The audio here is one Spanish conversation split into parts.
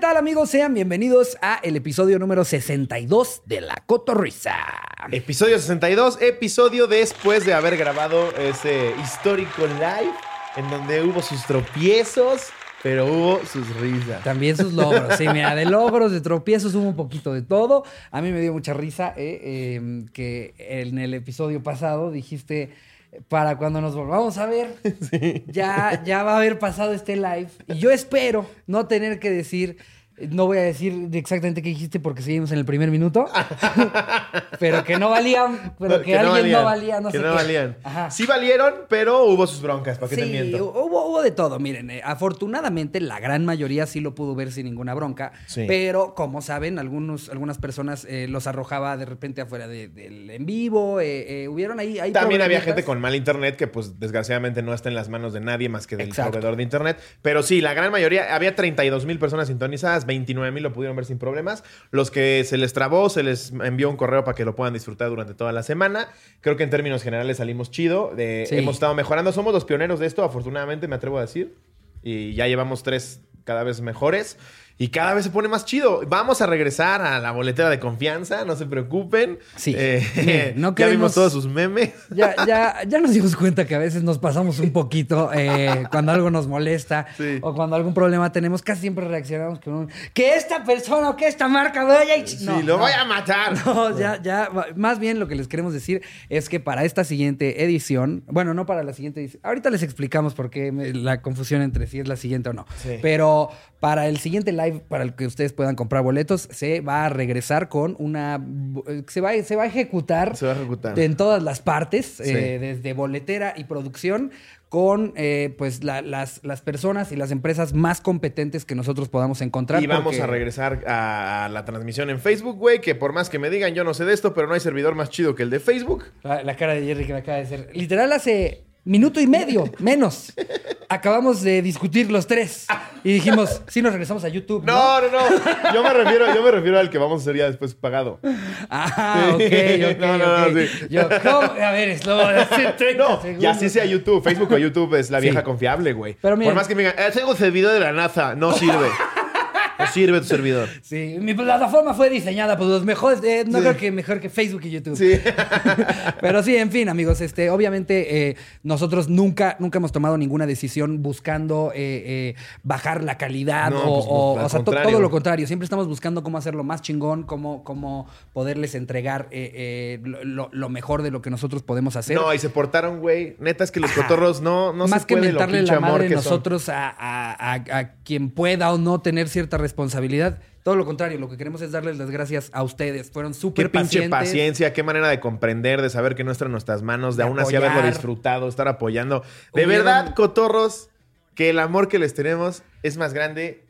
tal amigos? Sean bienvenidos a el episodio número 62 de La Cotorrisa. Episodio 62, episodio después de haber grabado ese histórico live en donde hubo sus tropiezos, pero hubo sus risas. También sus logros. Sí, mira, de logros, de tropiezos hubo un poquito de todo. A mí me dio mucha risa eh, eh, que en el episodio pasado dijiste para cuando nos volvamos a ver, ya, ya va a haber pasado este live. Y yo espero no tener que decir no voy a decir exactamente qué dijiste porque seguimos en el primer minuto. pero que no valían, pero que, alguien no valía, no que sé no valían. Sí valieron, pero hubo sus broncas, ¿para qué te miento? Hubo, hubo de todo. Miren, eh, afortunadamente la gran mayoría sí lo pudo ver sin ninguna bronca. Pero como saben, algunos, algunas personas eh, los arrojaba de repente afuera del en vivo. Eh, hubieron ahí. También había gente con mal internet que, pues, desgraciadamente no está en las manos de nadie más que del proveedor de internet. Pero sí, la gran mayoría, había 32 mil personas sintonizadas 29 mil lo pudieron ver sin problemas. Los que se les trabó, se les envió un correo para que lo puedan disfrutar durante toda la semana. Creo que en términos generales salimos chido. Hemos estado mejorando. Somos los pioneros de esto, afortunadamente, me atrevo a decir. Y ya llevamos tres cada vez mejores. Y cada vez se pone más chido. Vamos a regresar a la boletera de confianza, no se preocupen. Sí. Eh, no ya vimos todos sus memes. Ya, ya, ya nos dimos cuenta que a veces nos pasamos un poquito eh, cuando algo nos molesta o cuando algún problema tenemos. Casi siempre reaccionamos con un que esta persona o que esta marca vaya y. sí, lo voy a matar. No, ya, ya. Más bien lo que les queremos decir es que para esta siguiente edición, bueno, no para la siguiente edición. Ahorita les explicamos por qué la confusión entre si es la siguiente o no. Pero para el siguiente live para el que ustedes puedan comprar boletos, se va a regresar con una. Se va, se va a ejecutar. Se va a ejecutar. En todas las partes, eh, desde boletera y producción, con eh, pues las, las, personas y las empresas más competentes que nosotros podamos encontrar. Y vamos a regresar a la transmisión en Facebook, güey, que por más que me digan, yo no sé de esto, pero no hay servidor más chido que el de Facebook. La, la cara de Jerry que me acaba de hacer. Literal hace minuto y medio, menos. Acabamos de discutir los tres y dijimos, sí nos regresamos a YouTube. No, no, no. Yo me refiero, yo me refiero al que vamos a hacer ya después pagado. Ah, ok, ok. No, no, no, sí. Yo, ¿cómo? A ver, es lo No, y así sea YouTube. Facebook o YouTube es la vieja confiable, güey. Por más que me digan, eh, tengo servidor de la NASA, no sirve. No sirve tu servidor. Sí, mi plataforma fue diseñada por los mejores, eh, no creo que mejor que Facebook y YouTube. Sí. Pero sí, en fin, amigos, este, obviamente eh, nosotros nunca, nunca hemos tomado ninguna decisión buscando eh, bajar la calidad o, pues, o, sea, todo lo contrario. Siempre estamos buscando cómo hacerlo más chingón, cómo, cómo poderles entregar lo, mejor de lo que nosotros podemos hacer. No, y se portaron, güey. Neta es que los cotorros no, no más se puede que mentarle la madre nosotros a, a, a, quien pueda o no tener cierta responsabilidad. Todo lo contrario, lo que queremos es darles las gracias a ustedes. Fueron súper pacientes. Qué pinche paciencia, qué manera de comprender, de saber que no está en nuestras manos, de, aún así haberlo disfrutado, estar apoyando. De verdad, cotorros, que el amor que les tenemos es más grande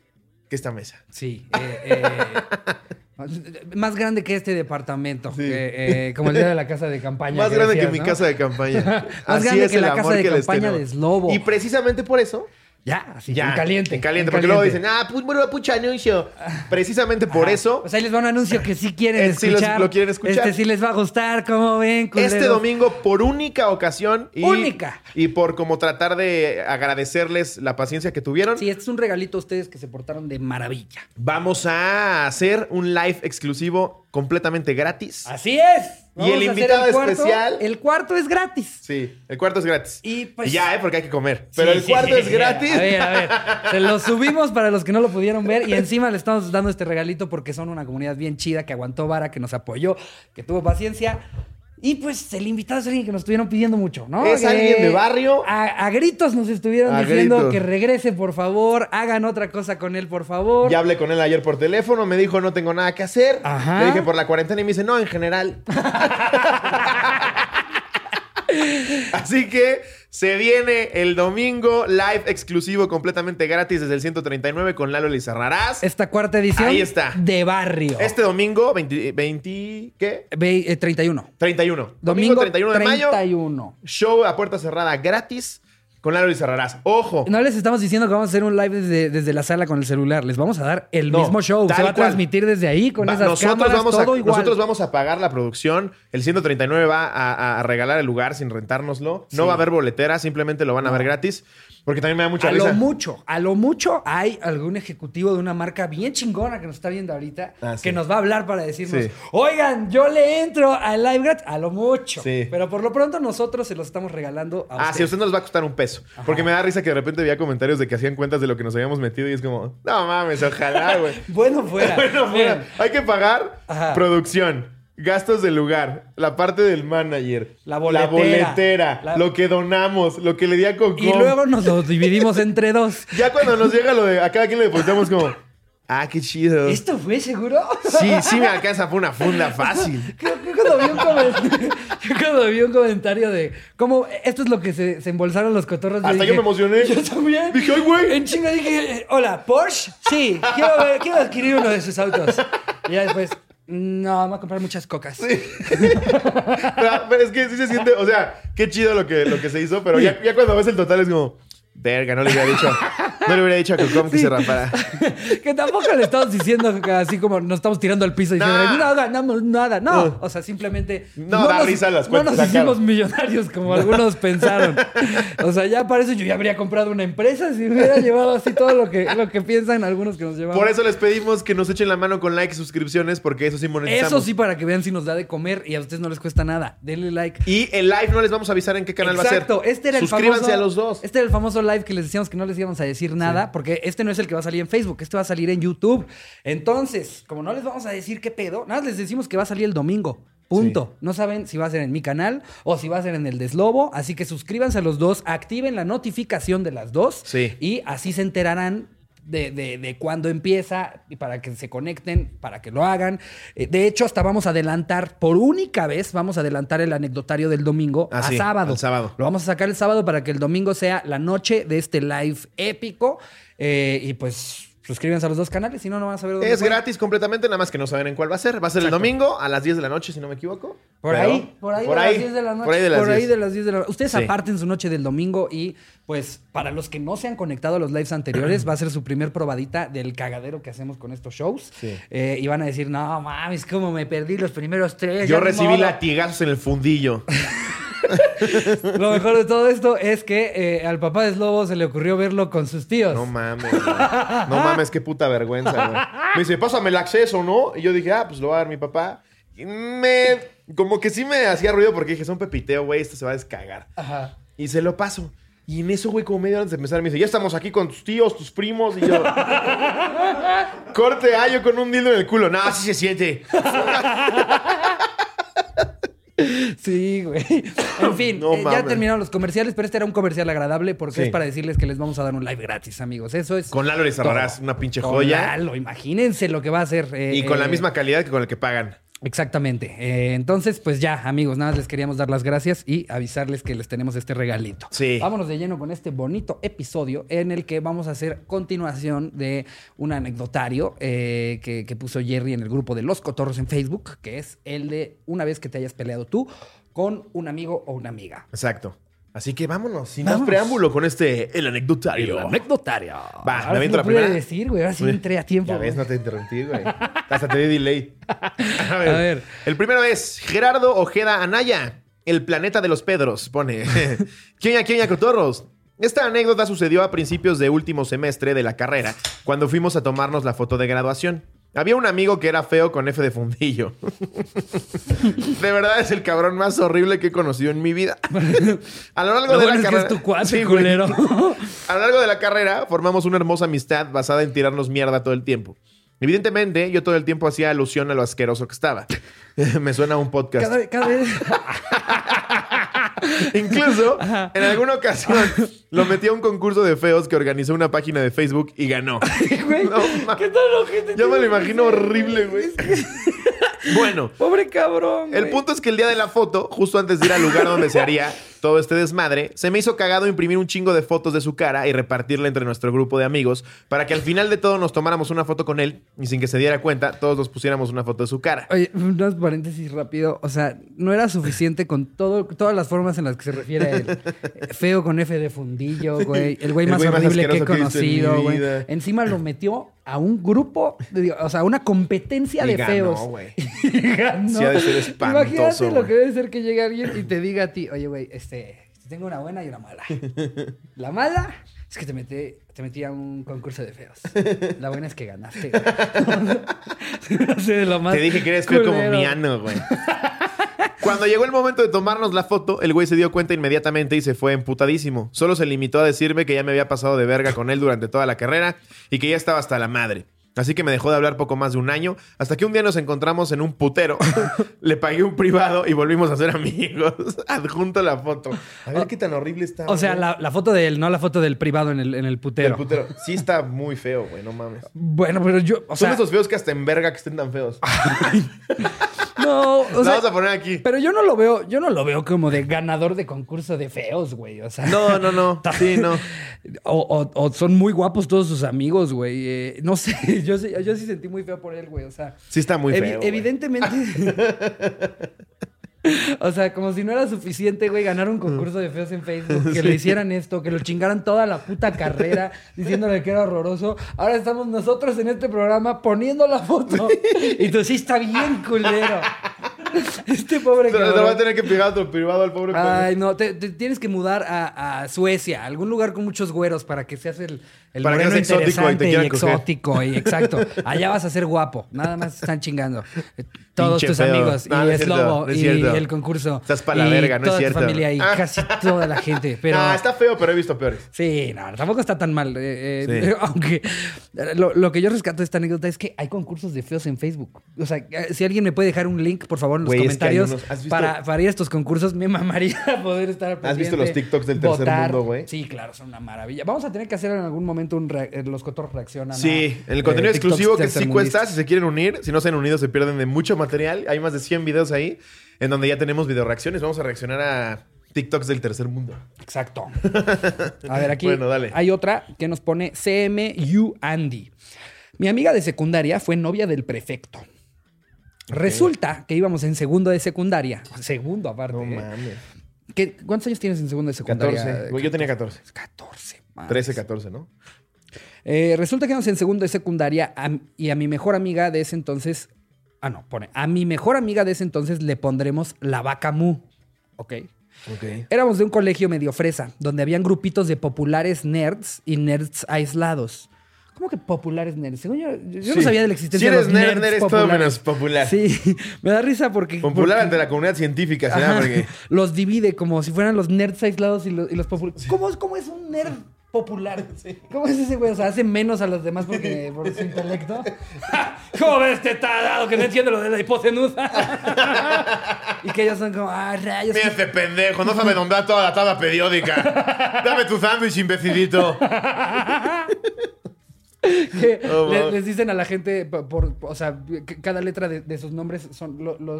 que esta mesa. Sí. Eh, eh, más grande que este departamento. Eh, como el día de la casa de campaña. Más grande que mi casa de campaña. más Así grande es que la casa de campaña de Slobo. Y precisamente por eso ya, así, ya, en caliente. En caliente, porque luego dicen, ah, pues bueno, pucha anuncio. Precisamente por eso. Sea, ahí les va un anuncio que sí quieren escuchar. Sí lo quieren escuchar. Este sí les va a gustar, ¿cómo ven? Este domingo, por única ocasión. Y, única. Y por como tratar de agradecerles la paciencia que tuvieron. Sí, este es un regalito a ustedes que se portaron de maravilla. Vamos a hacer un live exclusivo completamente gratis. Así es y el invitado especial. El cuarto es gratis. Sí, el cuarto es gratis. Y pues. ya, ¿eh? Porque hay que comer. Pero el cuarto es gratis. A ver, a ver. Se lo subimos para los que no lo pudieron ver. Y encima le estamos dando este regalito porque son una comunidad bien chida que aguantó vara, que nos apoyó, que tuvo paciencia. Y pues el invitado es alguien que nos estuvieron pidiendo mucho, ¿no? Es alguien de barrio. A, gritos nos estuvieron diciendo que regrese, por favor, hagan otra cosa con él, por favor. Ya hablé con él ayer por teléfono, me dijo no tengo nada que hacer. Ajá. Le dije por la cuarentena y me dice, no, en general. Así que se viene el domingo, live exclusivo completamente gratis desde el 139 con Lalo Lizarrarás. Esta cuarta edición. Ahí está. De barrio. Este domingo, 20, ¿qué? 31. 31. Eh, domingo, 31 de 31. mayo. Show a puerta cerrada gratis. Con Lalo y cerrarás. ¡Ojo! No les estamos diciendo que vamos a hacer un live desde, la sala con el celular. Les vamos a dar el mismo show. Se va a transmitir desde ahí con esas nosotros cámaras, vamos todo a, igual. Nosotros vamos a pagar la producción. El 139 va a, regalar el lugar sin rentárnoslo. No va a haber boletera, simplemente lo van a ver gratis. Porque también me da mucha a risa. lo mucho, a lo mucho hay algún ejecutivo de una marca bien chingona que nos está viendo ahorita Ah, sí. que nos va a hablar para decirnos, Sí. oigan, yo le entro al live gratis, a lo mucho. Sí. Pero por lo pronto nosotros se los estamos regalando a Ah, sí, a usted nos va a costar un peso. Porque me da risa que de repente veía comentarios de que hacían cuentas de lo que nos habíamos metido y es como, no mames, ojalá, güey. Bueno fuera. bueno, fuera. Hay que pagar Ajá. producción, gastos del lugar, la parte del manager, La boletera. boletera, La- lo que donamos, lo que le di a Coco. Y luego nos lo dividimos entre dos. Ya cuando nos llega lo de a cada quien le depositamos como, ah, qué chido. ¿Esto fue seguro? Sí, sí me alcanza por una funda fácil. Creo que cuando vi un comentario, yo cuando vi un comentario de cómo esto es lo que se, se embolsaron los cotorros. Hasta yo me emocioné. Yo también. Dije, "Ay, güey". En chinga dije, hola, Porsche. Sí, quiero, ver- quiero adquirir uno de sus autos. Y ya después, no, vamos a comprar muchas cocas. Pero, pero es que sí se siente, o sea, qué chido lo que, lo que se hizo, pero ya, ya cuando ves el total es como, verga, no le hubiera dicho, no le hubiera dicho a Cocom que se rapara. que tampoco le estamos diciendo así como nos estamos tirando al piso diciendo, Nah. no ganamos nada. No, No. o sea, simplemente. No, da risa las No cuentas nos sacadas. hicimos millonarios como algunos pensaron. O sea, ya para eso yo ya habría comprado una empresa si hubiera llevado así todo lo que, lo que piensan algunos que nos llevamos. Por eso les pedimos que nos echen la mano con likes y suscripciones, porque eso sí monetizamos. Eso sí, para que vean si nos da de comer y a ustedes no les cuesta nada. Denle like. Y el live no les vamos a avisar en qué canal Exacto, va a ser. este era el Suscríbanse famoso, a los dos. Este era el famoso live que les decíamos que no les íbamos a decir nada, porque este no es el que va a salir en Facebook, este va a salir en YouTube. Entonces, como no les vamos a decir qué pedo, nada, les decimos que va a salir el domingo. Punto. No saben si va a ser en mi canal o si va a ser en el Deslobo. Así que suscríbanse a los dos, activen la notificación de las dos. Sí. Y así se enterarán de, de, de cuándo empieza y para que se conecten, para que lo hagan. Eh, de hecho, hasta vamos a adelantar, por única vez, vamos a adelantar el anecdotario del domingo Ah, a sí, sábado. sábado. Lo vamos a sacar el sábado para que el domingo sea la noche de este live épico. Eh, y pues suscríbanse a los dos canales, si no, no van a saber dónde Es fue. gratis completamente, nada más que no saben en cuál va a ser. Va a ser el domingo a las 10 de la noche, si no me equivoco. Por Pero- ahí, por ahí, de las 10 de la noche. Por ahí de las 10. de las 10 de la noche. Ustedes Sí. aparten su noche del domingo y, pues, para los que no se han conectado a los lives anteriores, va a ser su primer probadita del cagadero que hacemos con estos shows. Sí. Eh, y van a decir, no mames, cómo me perdí los primeros tres. Yo recibí modo". latigazos en el fundillo. Lo mejor de todo esto es que eh, al papá de Slobo se le ocurrió verlo con sus tíos. No mames, güey. No mames, qué puta vergüenza, güey. Me dice, pásame el acceso, ¿no? Y yo dije, ah, pues lo va a dar mi papá. Y me... Como que sí me hacía ruido porque dije, son pepiteo, güey, esto se va a descagar. Ajá. Y se lo paso. Y en eso, güey, como media hora antes de empezar, me dice, ya estamos aquí con tus tíos, tus primos. Y yo, corte a yo con un dildo en el culo. No, así se siente. Sí, güey. En fin, No eh, ya terminaron los comerciales, pero este era un comercial agradable porque Sí. es para decirles que les vamos a dar un live gratis, amigos. Eso es. Con Lalo Lizarrarás, todo. una pinche Con joya. Lalo, imagínense lo que va a hacer. eh, Y con la eh, misma calidad que con el que pagan. Exactamente. Eh, entonces, pues ya, amigos, nada más les queríamos dar las gracias y avisarles que les tenemos este regalito. Sí. Vámonos de lleno con este bonito episodio en el que vamos a hacer continuación de un anecdotario eh, que, que puso Jerry en el grupo de Los Cotorros en Facebook, que es el de una vez que te hayas peleado tú con un amigo o una amiga. Exacto. Así que vámonos, sin más preámbulo con este, el anecdotario. El anecdotario. Va, Ahora me sí aviento lo la pude primera. decir, güey. Ahora sí entré a tiempo. Ya ves, güey. no te interrumpí, güey. Hasta te di delay. A ver. A ver. El primero es Gerardo Ojeda Anaya, el planeta de los Pedros, pone. Queña, queña, cotorros. Esta anécdota sucedió a principios de último semestre de la carrera, cuando fuimos a tomarnos la foto de graduación. Había un amigo que era feo con F de fundillo. de verdad es el cabrón más horrible que he conocido en mi vida. A lo largo Lo de bueno la es que carrera. es tu cuate, Sí, güey. culero. A lo largo de la carrera formamos una hermosa amistad basada en tirarnos mierda todo el tiempo. Evidentemente, yo todo el tiempo hacía alusión a lo asqueroso que estaba. Me suena a un podcast. Cada, cada vez. Incluso, en alguna ocasión, lo metí a un concurso de feos que organizó una página de Facebook y ganó. Güey, No, ¿Qué tal Yo me lo imagino horrible, güey. Bueno, Pobre cabrón. El güey. punto es que el día de la foto, justo antes de ir al lugar donde se haría todo este desmadre, se me hizo cagado imprimir un chingo de fotos de su cara y repartirla entre nuestro grupo de amigos para que al final de todo nos tomáramos una foto con él y sin que se diera cuenta, todos nos pusiéramos una foto de su cara. Oye, unos paréntesis rápido. O sea, no era suficiente con todo, todas las formas en las que se refiere a él. Feo con F de fundillo, güey. El güey El más horrible que he que en conocido, güey. Encima lo metió a un grupo, de- o sea, a una competencia Y de ganó, feos. güey. Ganó. Sí ha de ser espantoso, Imagínate lo que debe ser que llegue alguien y te diga a ti, oye, güey, este, tengo una buena y una mala. La mala es que te metí, te metí a un concurso de feos. La buena es que ganaste. te dije que eres feo como Miano, güey. Cuando llegó el momento de tomarnos la foto, el güey se dio cuenta inmediatamente y se fue emputadísimo. Solo se limitó a decirme que ya me había pasado de verga con él durante toda la carrera y que ya estaba hasta la madre. Así que me dejó de hablar poco más de un año, hasta que un día nos encontramos en un putero. Le pagué un privado y volvimos a ser amigos. Adjunto la foto. A ver qué tan horrible está. O sea, la, foto de él, no la foto del privado en el, en el putero. El putero. Sí está muy feo, güey, no mames. Bueno, pero yo. Son esos feos que hasta en verga que estén tan feos. No, o vamos a poner aquí. Pero yo no lo veo, yo no lo veo como de ganador de concurso de feos, güey. O sea. No, no, no. Sí, no. O, son muy guapos todos sus amigos, güey. Eh, no sé, yo, yo sí sentí muy feo por él, güey. O sea. Sí está muy feo. evidentemente. O sea, como si no era suficiente, güey, ganar un concurso de feos en Facebook, que le hicieran esto, que lo chingaran toda la puta carrera diciéndole que era horroroso. Ahora estamos nosotros en este programa poniendo la foto. Y tú sí está bien culero. Este pobre cabrón. Te va a tener que pegar privado al pobre Ay, no, te, tienes que mudar a, Suecia, algún lugar con muchos güeros para que seas el, el para moreno exótico y, te y exótico. Y exacto. Allá vas a ser guapo. Nada más están chingando. Todos tus amigos. y es, Lobo. y el concurso. Estás para la verga, no es cierto. Tu familia y casi toda la gente. Pero... Ah, está feo, pero he visto peores. Sí, no, tampoco está tan mal. Eh, eh, aunque lo, que yo rescato de esta anécdota es que hay concursos de feos en Facebook. O sea, si alguien me puede dejar un link, por favor, en los comentarios para, para ir a estos concursos, me mamaría poder estar ¿Has visto los TikToks del tercer mundo, güey? Sí, claro, son una maravilla. Vamos a tener que hacer en algún momento un eh, los cotorros reaccionan. Sí, el contenido exclusivo que sí cuesta, si se quieren unir, si no se han unido se pierden de mucho material. Hay más de 100 videos ahí en donde ya tenemos video reacciones. Vamos a reaccionar a TikToks del tercer mundo. Exacto. A ver, aquí hay otra que nos pone CMU Andy. Mi amiga de secundaria fue novia del prefecto. Resulta que íbamos en segundo de secundaria. Segundo, aparte. No ¿eh? mames. ¿Cuántos años tienes en segundo de secundaria? 14. Yo tenía 14. 14. 13, 14, ¿no? Eh, resulta que íbamos en segundo de secundaria y a mi mejor amiga de ese entonces. Ah, no, pone. A mi mejor amiga de ese entonces le pondremos la vaca mu. Ok. Okay. Éramos de un colegio medio fresa, donde habían grupitos de populares nerds y nerds aislados. ¿Cómo que populares nerds? Según yo, yo no sabía de la existencia de los nerd, nerds eres todo menos popular. Sí, me da risa porque... Popular ante la comunidad científica, ¿sí? Porque... Los divide como si fueran los nerds aislados y los, populares. ¿Cómo, ¿Cómo es un nerd popular. ¿Cómo es ese güey? O sea, hace menos a los demás porque, por su intelecto. ¿Cómo ves este dado que no entiende lo de la hipotenusa? y que ellos son como, ah, rayos. Mira este pendejo, no sabe nombrar toda la tabla periódica. Dame tu sándwich, imbecilito. que oh, les dicen a la gente por, o sea, cada letra de, sus nombres son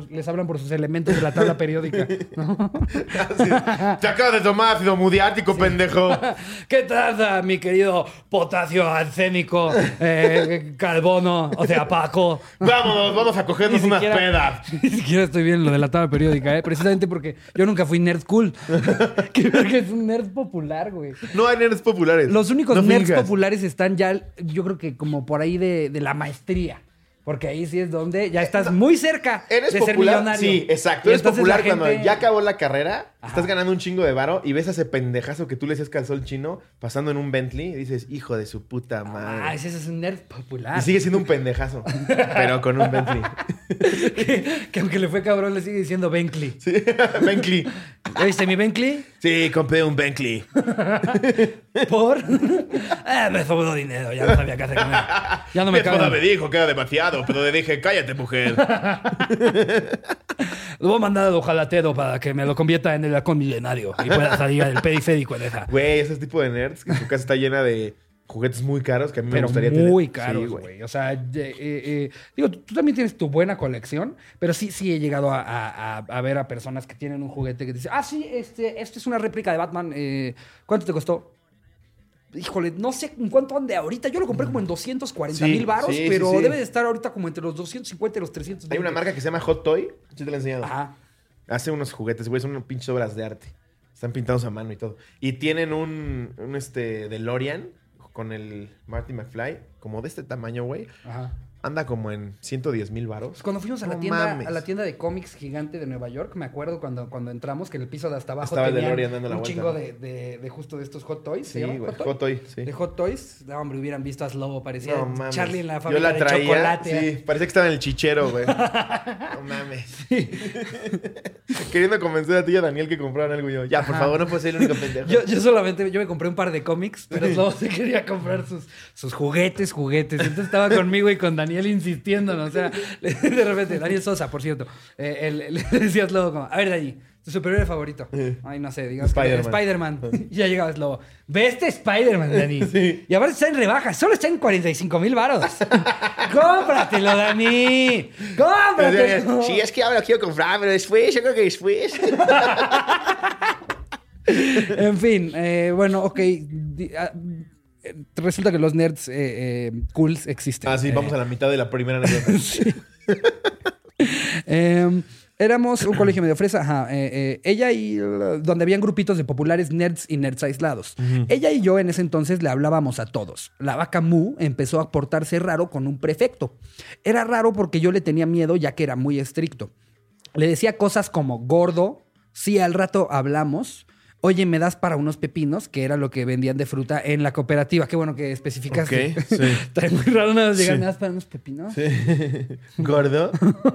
les hablan por sus elementos de la tabla periódica. Te acabas de tomar ácido mudiático, pendejo. ¿Qué traza, mi querido potasio arsénico, eh, carbono, o sea, Paco? Vámonos, vamos a cogernos unas pedas. Ni siquiera estoy bien lo de la tabla periódica, ¿eh? precisamente porque yo nunca fui nerd cool. que es un nerd popular, güey. No hay nerds populares. Los únicos nerds populares están ya yo creo que como por ahí de, de la maestría. Porque ahí sí es donde ya estás muy cerca ¿Eres de popular? ser millonario. Sí, exacto. Eres popular cuando ya acabó la carrera, estás ganando un chingo de varo y ves a ese pendejazo que tú le decías sol chino pasando en un Bentley y dices, hijo de su puta madre. Ah, ese es un nerd popular. Y sigue siendo un pendejazo, pero con un Bentley. que, aunque le fue cabrón, le sigue diciendo Bentley. Sí, Bentley. ¿Ya viste mi Bentley? Sí, compré un Bentley. ¿Por? eh, me sobró dinero, ya no sabía qué hacer con él. Ya no me cago. me dijo que era demasiado, pero le dije, cállate, mujer. lo voy a mandar al ojalatero para que me lo convierta en el halcón milenario y pueda salir del periférico en esa. Güey, ese tipo de nerds que su casa está llena de juguetes muy caros que a mí me gustaría tener. Muy caros, güey. o sea, eh, eh, digo, tú también tienes tu buena colección, pero sí, sí he llegado a, ver a personas que tienen un juguete que dicen, ah, sí, este, este es una réplica de Batman. Eh, ¿Cuánto te costó? Híjole, no sé en cuánto ande ahorita. Yo lo compré como en 240 mil baros, pero debe de estar ahorita como entre los 250 y los 300. Hay una marca que se llama Hot Toy. Yo te la he enseñado. Ajá. Hace unos juguetes, güey. Son pinches obras de arte. Están pintados a mano y todo. Y tienen un, un este, DeLorean con el Marty McFly, como de este tamaño, güey. Ajá. Anda como en 110 mil varos. Pues cuando fuimos a la, No tienda, mames. a la tienda de cómics gigante de Nueva York, me acuerdo cuando, cuando entramos que en el piso de hasta abajo Estaba el DeLorean dando la un vuelta, chingo ¿no? de, de, de justo de estos Hot Toys. ¿se Sí, güey. Hot Toy? Hot Toy, sí. De Hot Toys. No, hombre, hubieran visto a Slobo, parecía No. Charlie en la Yo fábrica la de traía, chocolate. Sí, parecía que estaba en el chichero, güey. no mames. Queriendo convencer a ti y a Daniel que compraran algo y yo. Ya, por Ajá. favor, no puedes ser el único pendejo. Yo, yo solamente, yo me compré un par de cómics, pero Slobo se quería comprar sus, sus juguetes, juguetes. Entonces estaba conmigo y con Daniel insistiéndonos. O sea, de repente, Daniel Sosa, por cierto, eh, él- él- le decía a Slobo como, a ver, Dani, tu superhéroe favorito. Ay, no sé, digamos Spider-Man. Spider-Man. y ya llegaba Slobo. Ve este Spider-Man, Dani. Sí. Y ahora está en rebaja, solo está en 45 mil varos. ¡Cómpratelo, Dani! ¡Cómpratelo! Sí, es que ahora lo quiero comprar, pero después, yo creo que después. En fin, eh, bueno, ok. Eh, Resulta que los nerds eh, eh, cools existen. Ah, sí, Eh, vamos a la mitad de la primera anécdota. eh, éramos un colegio medio fresa, ajá. ella y. donde habían grupitos de populares nerds y nerds aislados. Ella y yo en ese entonces le hablábamos a todos. La vaca Mu empezó a portarse raro con un prefecto. Era raro porque yo le tenía miedo ya que era muy estricto. Le decía cosas como gordo, sí, al rato hablamos. Oye, ¿me das para unos pepinos? Que era lo que vendían de fruta en la cooperativa. Qué bueno que especificaste. Ok, sí. Está muy raro nada más llegar, Sí. ¿me das para unos pepinos? ¿Gordo?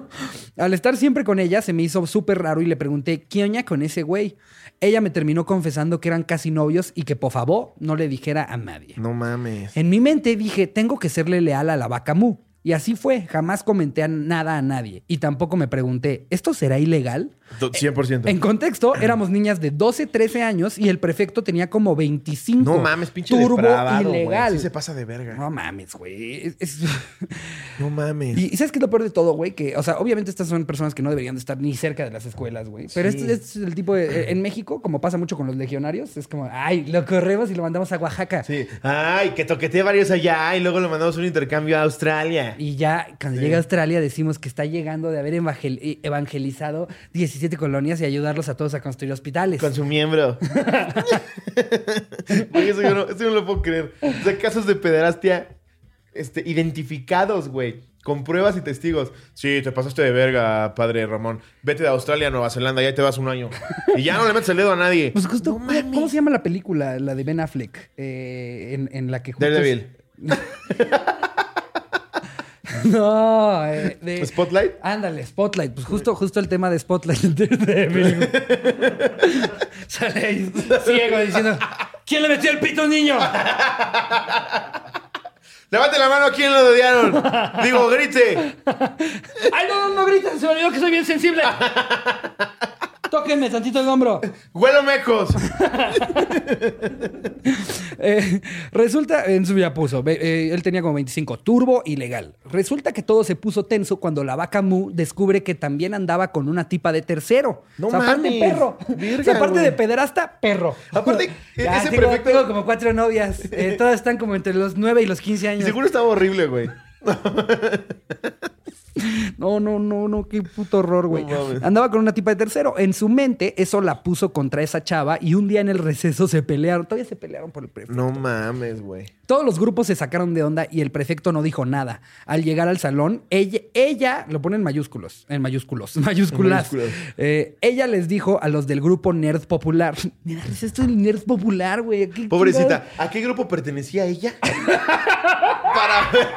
Al estar siempre con ella, se me hizo súper raro y le pregunté, ¿qué oña con ese güey? Ella me terminó confesando que eran casi novios y que por favor no le dijera a nadie. No mames. En mi mente dije, tengo que serle leal a la vaca Mu. Y así fue, jamás comenté nada a nadie. Y tampoco me pregunté, ¿esto será ilegal? Do- 100%. En contexto, éramos niñas de 12, 13 años y el prefecto tenía como 25. No mames, pinche Turbo ilegal. Sí se pasa de verga. No mames, güey. Es- No mames. Y, ¿sabes qué es lo peor de todo, güey? Que, o sea, obviamente estas son personas que no deberían de estar ni cerca de las escuelas, güey. Pero Sí. este, este es el tipo de... En México, como pasa mucho con los legionarios, es como, ay, lo corremos y lo mandamos a Oaxaca. Sí. Ay, que toqueteé varios allá y luego lo mandamos a un intercambio a Australia. Y ya cuando Sí. llega a Australia decimos que está llegando de haber evangel- eh, evangelizado 17 colonias y ayudarlos a todos a construir hospitales. Con su miembro. Eso yo no, eso yo no lo puedo creer. O sea, casos de pederastia este, identificados, güey. Con pruebas y testigos. Sí, te pasaste de verga, padre Ramón. Vete de Australia a Nueva Zelanda, ya te vas un año. Y ya no le metes el dedo a nadie. Pues justo, No ¿cómo, se llama la película? La de Ben Affleck, eh, en, en la que justo... Daredevil. No, eh, de... ¿Spotlight? Ándale, Spotlight. Pues justo, justo el tema de Spotlight de. Sale ahí ciego diciendo, ¿quién le metió el pito niño? Levante la mano a quien lo odiaron. Digo, grite. ¡Ay, no, no, no griten! Se me olvidó que soy bien sensible. Tóquenme tantito el hombro. Huelo mecos. Eh, resulta, en su vida puso, eh, él tenía como 25, turbo ilegal. Resulta que todo se puso tenso cuando la vaca Mu descubre que también andaba con una tipa de tercero. No o sea, aparte mames. perro. Virga, o sea, aparte güey. de pederasta, perro. Aparte, Ya, ese tengo, prefecto- tengo como cuatro novias. Eh, todas están como entre los 9 y los 15 Y años. seguro estaba horrible, güey. No, no, no, no, qué puto horror, güey. No. Andaba con una tipa de tercero. En su mente, eso la puso contra esa chava y un día en el receso se pelearon. Todavía se pelearon por el prefecto. No mames, güey. Todos los grupos se sacaron de onda y el prefecto no dijo nada. Al llegar al salón, ella, ella lo pone en mayúsculos, en mayúsculos, mayúsculas. mayúsculas. Eh, ella les dijo a los del grupo Nerd Popular. Mira, es esto el Nerd Popular, güey. ¿Qué Pobrecita, ¿a qué grupo pertenecía ella? para ver,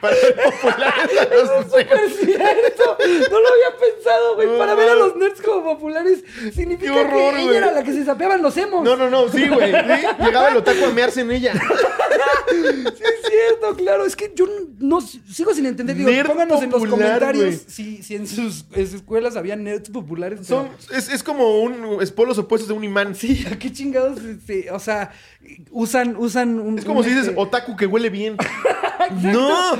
para ver populares a los chingados? Es cierto. No lo había pensado, güey. Para ver a los nerds como populares significa Qué horror, que ella güey. era la que se sapeaban los emos. No, no, no, sí, güey. ¿sí? Llegaba el otaku a mearse en ella. Sí, es cierto, claro. Es que yo no sigo sin entender. Digo, Nerd pónganos en los popular, comentarios güey. si, si en sus en sus escuelas había nerds populares. pero- Son, es, es como un es polos opuestos de un imán. Sí, ¿a qué chingados? este, o sea, usan, usan un. Es como un, si dices este, otaku que huele bien. no,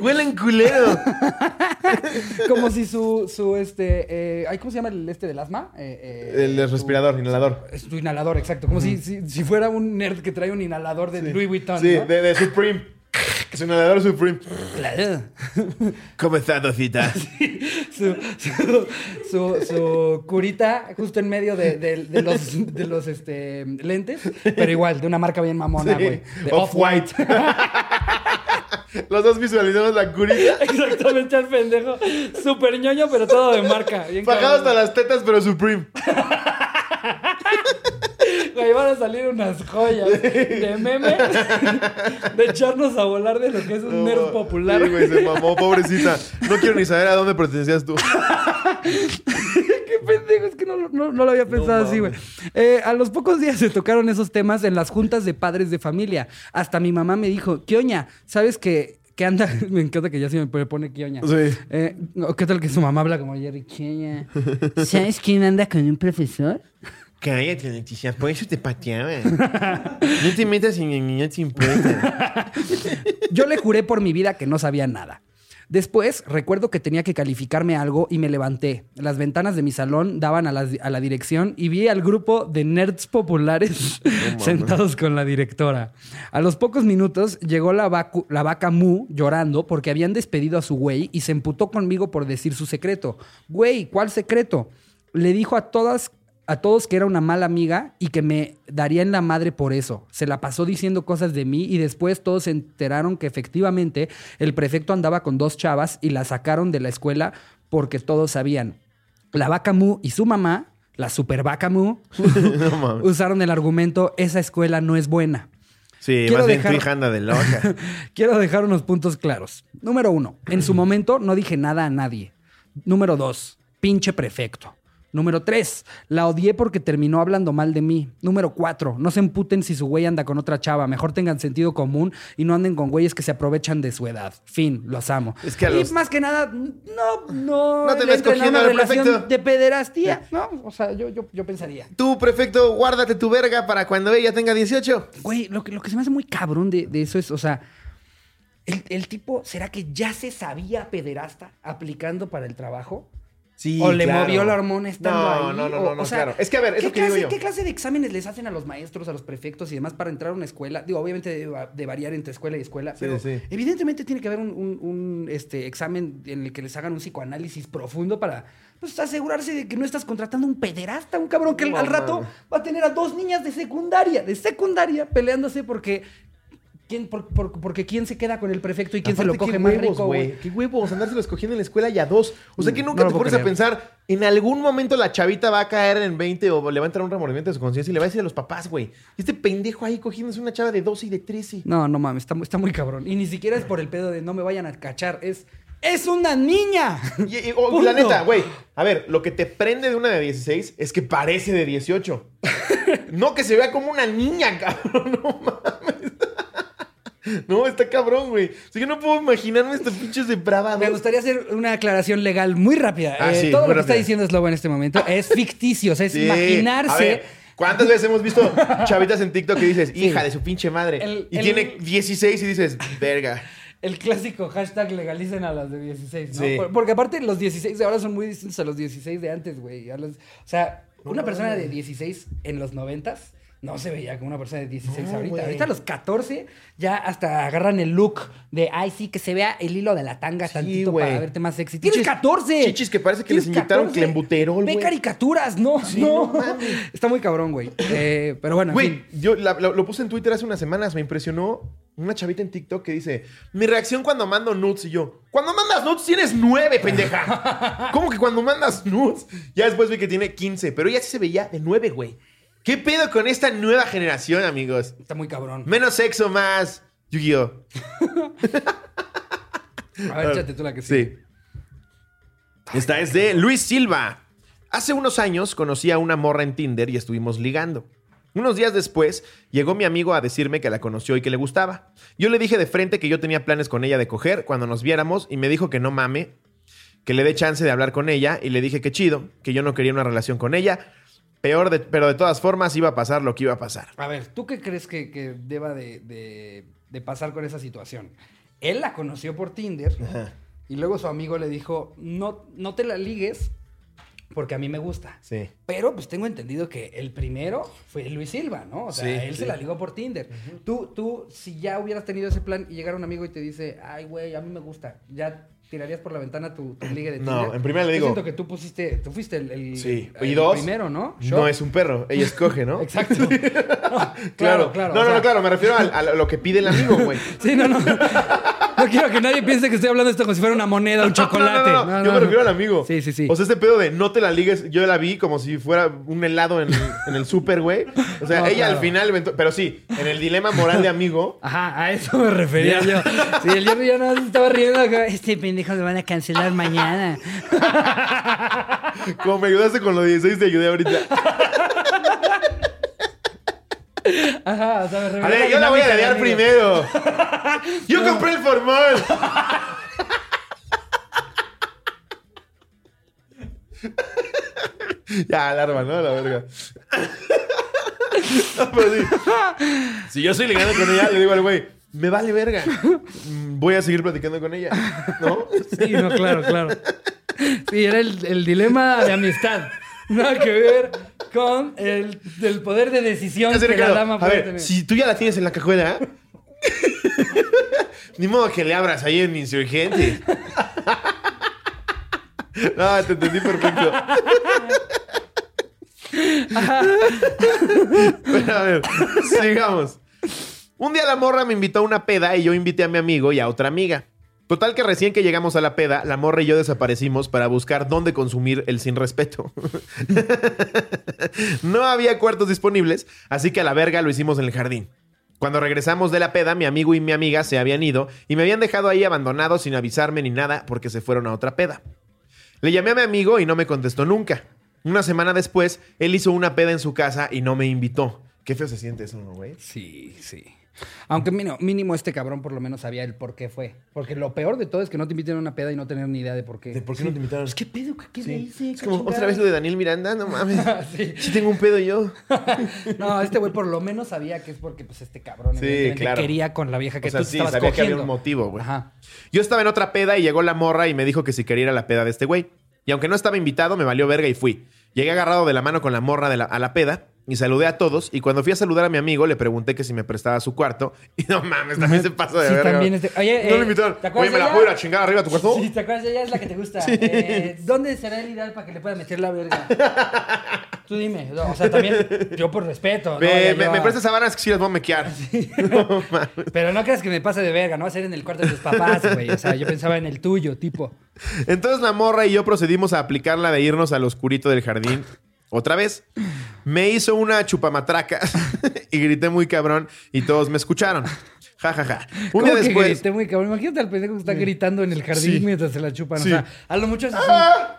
huelen culero. Como si su, su este. eh, ay, ¿Cómo se llama el este del asma? Eh, eh, El su- respirador, inhalador. Es tu inhalador, exacto. Como si, si, si fuera un nerd que trae un inhalador de Louis Vuitton. Sí, ¿no? de, de Supreme. Es un inhalador Supreme. Claro. ¿Cómo está, Docita? su, su, su- su curita justo en medio de, de- de los, de los este, lentes, pero igual, de una marca bien mamona, güey. Off-White. Los dos visualizamos la curita. Exactamente al pendejo. Súper ñoño, pero todo de marca. Bien Bajado hasta las tetas, pero Supreme. Güey, van a salir unas joyas de meme de echarnos a volar de lo que es un nerd popular. Sí, güey, se mamó, pobrecita. No quiero ni saber a dónde pertenecías tú. Qué pendejo, es que no, no- no lo había pensado No así, güey. Eh, a los pocos días se tocaron esos temas en las juntas de padres de familia. Hasta mi mamá me dijo, Kioña, ¿sabes que, que anda? me encanta que ya se me pone Kioña. Sí. Eh, no, ¿Qué tal que su mamá habla como Jerry Kioña? ¿Sabes quién anda con un profesor? Cállate, Leticia, por eso te pateaba. No te metas en el niño sin. Yo le juré por mi vida que no sabía nada. Después, recuerdo que tenía que calificarme algo y me levanté. Las ventanas de mi salón daban a la, a la dirección y vi al grupo de nerds populares sentados con la directora. A los pocos minutos llegó la, vacu- la vaca Mu llorando porque habían despedido a su güey y se emputó conmigo por decir su secreto. Güey, ¿cuál secreto? Le dijo a todas a todos que era una mala amiga y que me daría en la madre por eso. Se la pasó diciendo cosas de mí y después todos se enteraron que efectivamente el prefecto andaba con dos chavas y la sacaron de la escuela porque todos sabían. La vaca Mu y su mamá, la super vaca Mu, No usaron el argumento esa escuela no es buena. Sí, Quiero más bien dejar- anda de loca. Quiero dejar unos puntos claros. Número uno, en su momento no dije nada a nadie. Número dos, pinche prefecto. Número tres, la odié porque terminó hablando mal de mí. Número cuatro, no se emputen si su güey anda con otra chava. Mejor tengan sentido común y no anden con güeyes que se aprovechan de su edad. Fin, los amo. Es que a y más que nada, no, no, No te ves cogiendo una relación prefecto. de pederastía. No, o sea, yo, yo, yo pensaría. Tú, prefecto, guárdate tu verga para cuando ella tenga 18. Güey, lo que, lo que se me hace muy cabrón de, de eso es, o sea, el, el tipo, ¿será que ya se sabía pederasta aplicando para el trabajo? Sí, ¿O le claro. movió la hormona estando no, ahí? No, no, O- no, no, o sea, claro. Es que, a ver, es ¿qué lo que digo clase, yo. ¿Qué clase de exámenes les hacen a los maestros, a los prefectos y demás para entrar a una escuela? Digo, obviamente de variar entre escuela y escuela, Sí, pero sí. evidentemente tiene que haber un, un- un, este, examen en el que les hagan un psicoanálisis profundo para pues, asegurarse de que no estás contratando un pederasta, un cabrón que No al rato va a tener a dos niñas de secundaria, de secundaria, peleándose porque... ¿Quién, por- por- porque quién se queda con el prefecto y quién se lo coge más huevos, rico, güey. Qué huevos, andárselo escogiendo en la escuela y a dos. O sea, que Mm, nunca no te pones a pensar, en algún momento la chavita va a caer en 20 o le va a entrar un remordimiento de su conciencia y le va a decir a los papás, güey. Este pendejo ahí cogiéndose una chava de 12 y de 13. No, no mames, está, muy- está muy cabrón. Y ni siquiera es por el pedo de no me vayan a cachar, es... ¡Es una niña! Y, y- o, Punto. la neta, güey. A ver, lo que te prende de una de 16 es que parece de 18. no que se vea como una niña, cabrón. No mames. No, está cabrón, güey. O sea, yo no puedo imaginarme estos pinches depravados. Me gustaría hacer una aclaración legal muy rápida. Ah, Eh, sí, todo muy lo que está diciendo Slobo en este momento es ficticio, o sea, es Sí. imaginarse... A ver, ¿Cuántas veces hemos visto chavitas en TikTok que dices, hija de su pinche madre? El- y el- tiene 16 y dices, verga. El clásico hashtag legalicen a las de 16, ¿no? Sí. Por- Porque aparte los 16 de ahora son muy distintos a los 16 de antes, güey. A los- O sea, una persona de 16 en los 90 no se veía como una persona de 16 No, ahorita. güey. Ahorita a los 14 ya hasta agarran el look de, ay, sí, que se vea el hilo de la tanga Sí, tantito güey. para verte más sexy. ¡Tienes Chichis- 14! chichis que parece que les inyectaron 14. clenbuterol, Ve güey. caricaturas, no, Sí, no. no mames. Está muy cabrón, güey. Eh, pero bueno, en Güey, fin. yo la- lo puse en Twitter hace unas semanas, me impresionó una chavita en TikTok que dice, mi reacción cuando mando nudes y yo, cuando mandas nudes tienes nueve, pendeja. ¿Cómo que cuando mandas nudes? Ya después vi que tiene 15, pero ella sí se veía de nueve, güey. ¿Qué pedo con esta nueva generación, amigos? Está muy cabrón. Menos sexo, más Yu-Gi-Oh. A ver, échate tú la que sí. Sí. Esta es de Luis Silva. Hace unos años conocí a una morra en Tinder y estuvimos ligando. Unos días después llegó mi amigo a decirme que la conoció y que le gustaba. Yo le dije de frente que yo tenía planes con ella de coger cuando nos viéramos y me dijo que no mame, que le dé chance de hablar con ella y le dije que chido, que yo no quería una relación con ella. Peor, de- pero de todas formas iba a pasar lo que iba a pasar. A ver, ¿tú qué crees que, que deba de, de- de pasar con esa situación? Él la conoció por Tinder y luego su amigo le dijo, no, no te la ligues porque a mí me gusta. Sí. Pero pues tengo entendido que el primero fue Luis Silva, ¿no? O sea, Sí, él sí. se la ligó por Tinder. Tú, tú, si ya hubieras tenido ese plan y llegara un amigo y te dice, ay, güey, a mí me gusta, ¿ya tirarías por la ventana tu, tu ligue de No, Tinder? en primera le Yo digo- siento que tú pusiste, tú fuiste el, el- Sí. el Y dos, primero, ¿no? No es un perro, ella escoge, ¿no? Exacto. No, claro, claro. No, o no, sea, no, claro, me refiero al- a, lo que pide el amigo, güey. Sí, no, no. No quiero que nadie piense que estoy hablando de esto como si fuera una moneda, un chocolate. No, no, no, Yo me refiero al amigo. Sí, sí, sí. O sea, este pedo de no te la ligues, yo la vi como si fuera un helado en, en el súper, güey. O sea, ella claro. al final, pero sí, en el dilema moral de amigo. Ajá, a eso me refería yo. Sí, el Jerry ya no estaba riendo acá. Este pendejo lo van a cancelar mañana. Como me ayudaste con los 16, te ayudé ahorita. Ajá, o sea, me A ver, yo la voy a amigos. primero. Yo compré el formal. ya, alarma, ¿no? La verga. No, pero sí. Si yo estoy ligando con ella, le digo al güey, me vale verga. Mm, Voy a seguir platicando con ella. ¿No? Sí, no, claro, claro. Sí, era el, el dilema de amistad. Nada que ver con el, el poder de decisión que la dama a puede ver, tener. si tú ya la tienes en la cajuela, ni modo que le abras ahí en Insurgente. no, te entendí perfecto. Pero a ver, sigamos. Un día la morra me invitó a una peda y yo invité a mi amigo y a otra amiga. Total que recién que llegamos a la peda, la morra y yo desaparecimos para buscar dónde consumir el sin respeto. no había cuartos disponibles, así que a la verga lo hicimos en el jardín. Cuando regresamos de la peda, mi amigo y mi amiga se habían ido y me habían dejado ahí abandonado sin avisarme ni nada porque se fueron a otra peda. Le llamé a mi amigo y no me contestó nunca. Una semana después, él hizo una peda en su casa y no me invitó. Qué feo se siente eso, ¿no, güey? Sí, sí. Aunque mínimo, mínimo este cabrón por lo menos sabía el por qué fue. Porque lo peor de todo es que no te inviten a una peda y no tener ni idea de por qué. ¿De por qué no te invitaron? Pues, ¿Qué pedo? ¿Qué, qué le hice? Es ¿Qué como chingada? otra vez lo de Daniel Miranda, no mames. Sí. Sí tengo un pedo yo. No, este güey por lo menos sabía que es porque pues este cabrón Sí, claro. quería con la vieja que o sea, tú sí, estabas sabía que había cogiendo. un motivo, güey. Ajá. Yo estaba en otra peda y llegó la morra y me dijo que si quería ir a la peda de este güey. Y aunque no estaba invitado, me valió verga y fui. Llegué agarrado de la mano con la morra de la- a la peda y saludé a todos. Y cuando fui a saludar a mi amigo, le pregunté que si me prestaba su cuarto. Y no mames, también se pasó de Sí, verga. también este- Oye, no eh, le invitaron. ¿te acuerdas Oye, ¿me la puedo ir a chingar arriba a tu cuarto? Sí, ¿te acuerdas? Ella es la que te gusta. Eh, ¿Dónde será el ideal para que le pueda meter la verga? Tú dime. No, o sea, también yo por respeto. ¿no? Me, Ya me, yo- me prestas sábanas que sí las voy a mequear. No. Pero no creas que me pase de verga, no va a ser en el cuarto de tus papás, güey. O sea, yo pensaba en el tuyo, tipo. Entonces la morra y yo procedimos a aplicar la de irnos al oscurito del jardín. Otra vez. Me hizo una chupamatraca y grité muy cabrón y todos me escucharon. Ja, ja, ja. Un ¿Cómo día que después. grité muy cabrón? Imagínate al pendejo que está gritando en el jardín Sí. mientras se la chupan. Sí. O sea, a lo mucho es así.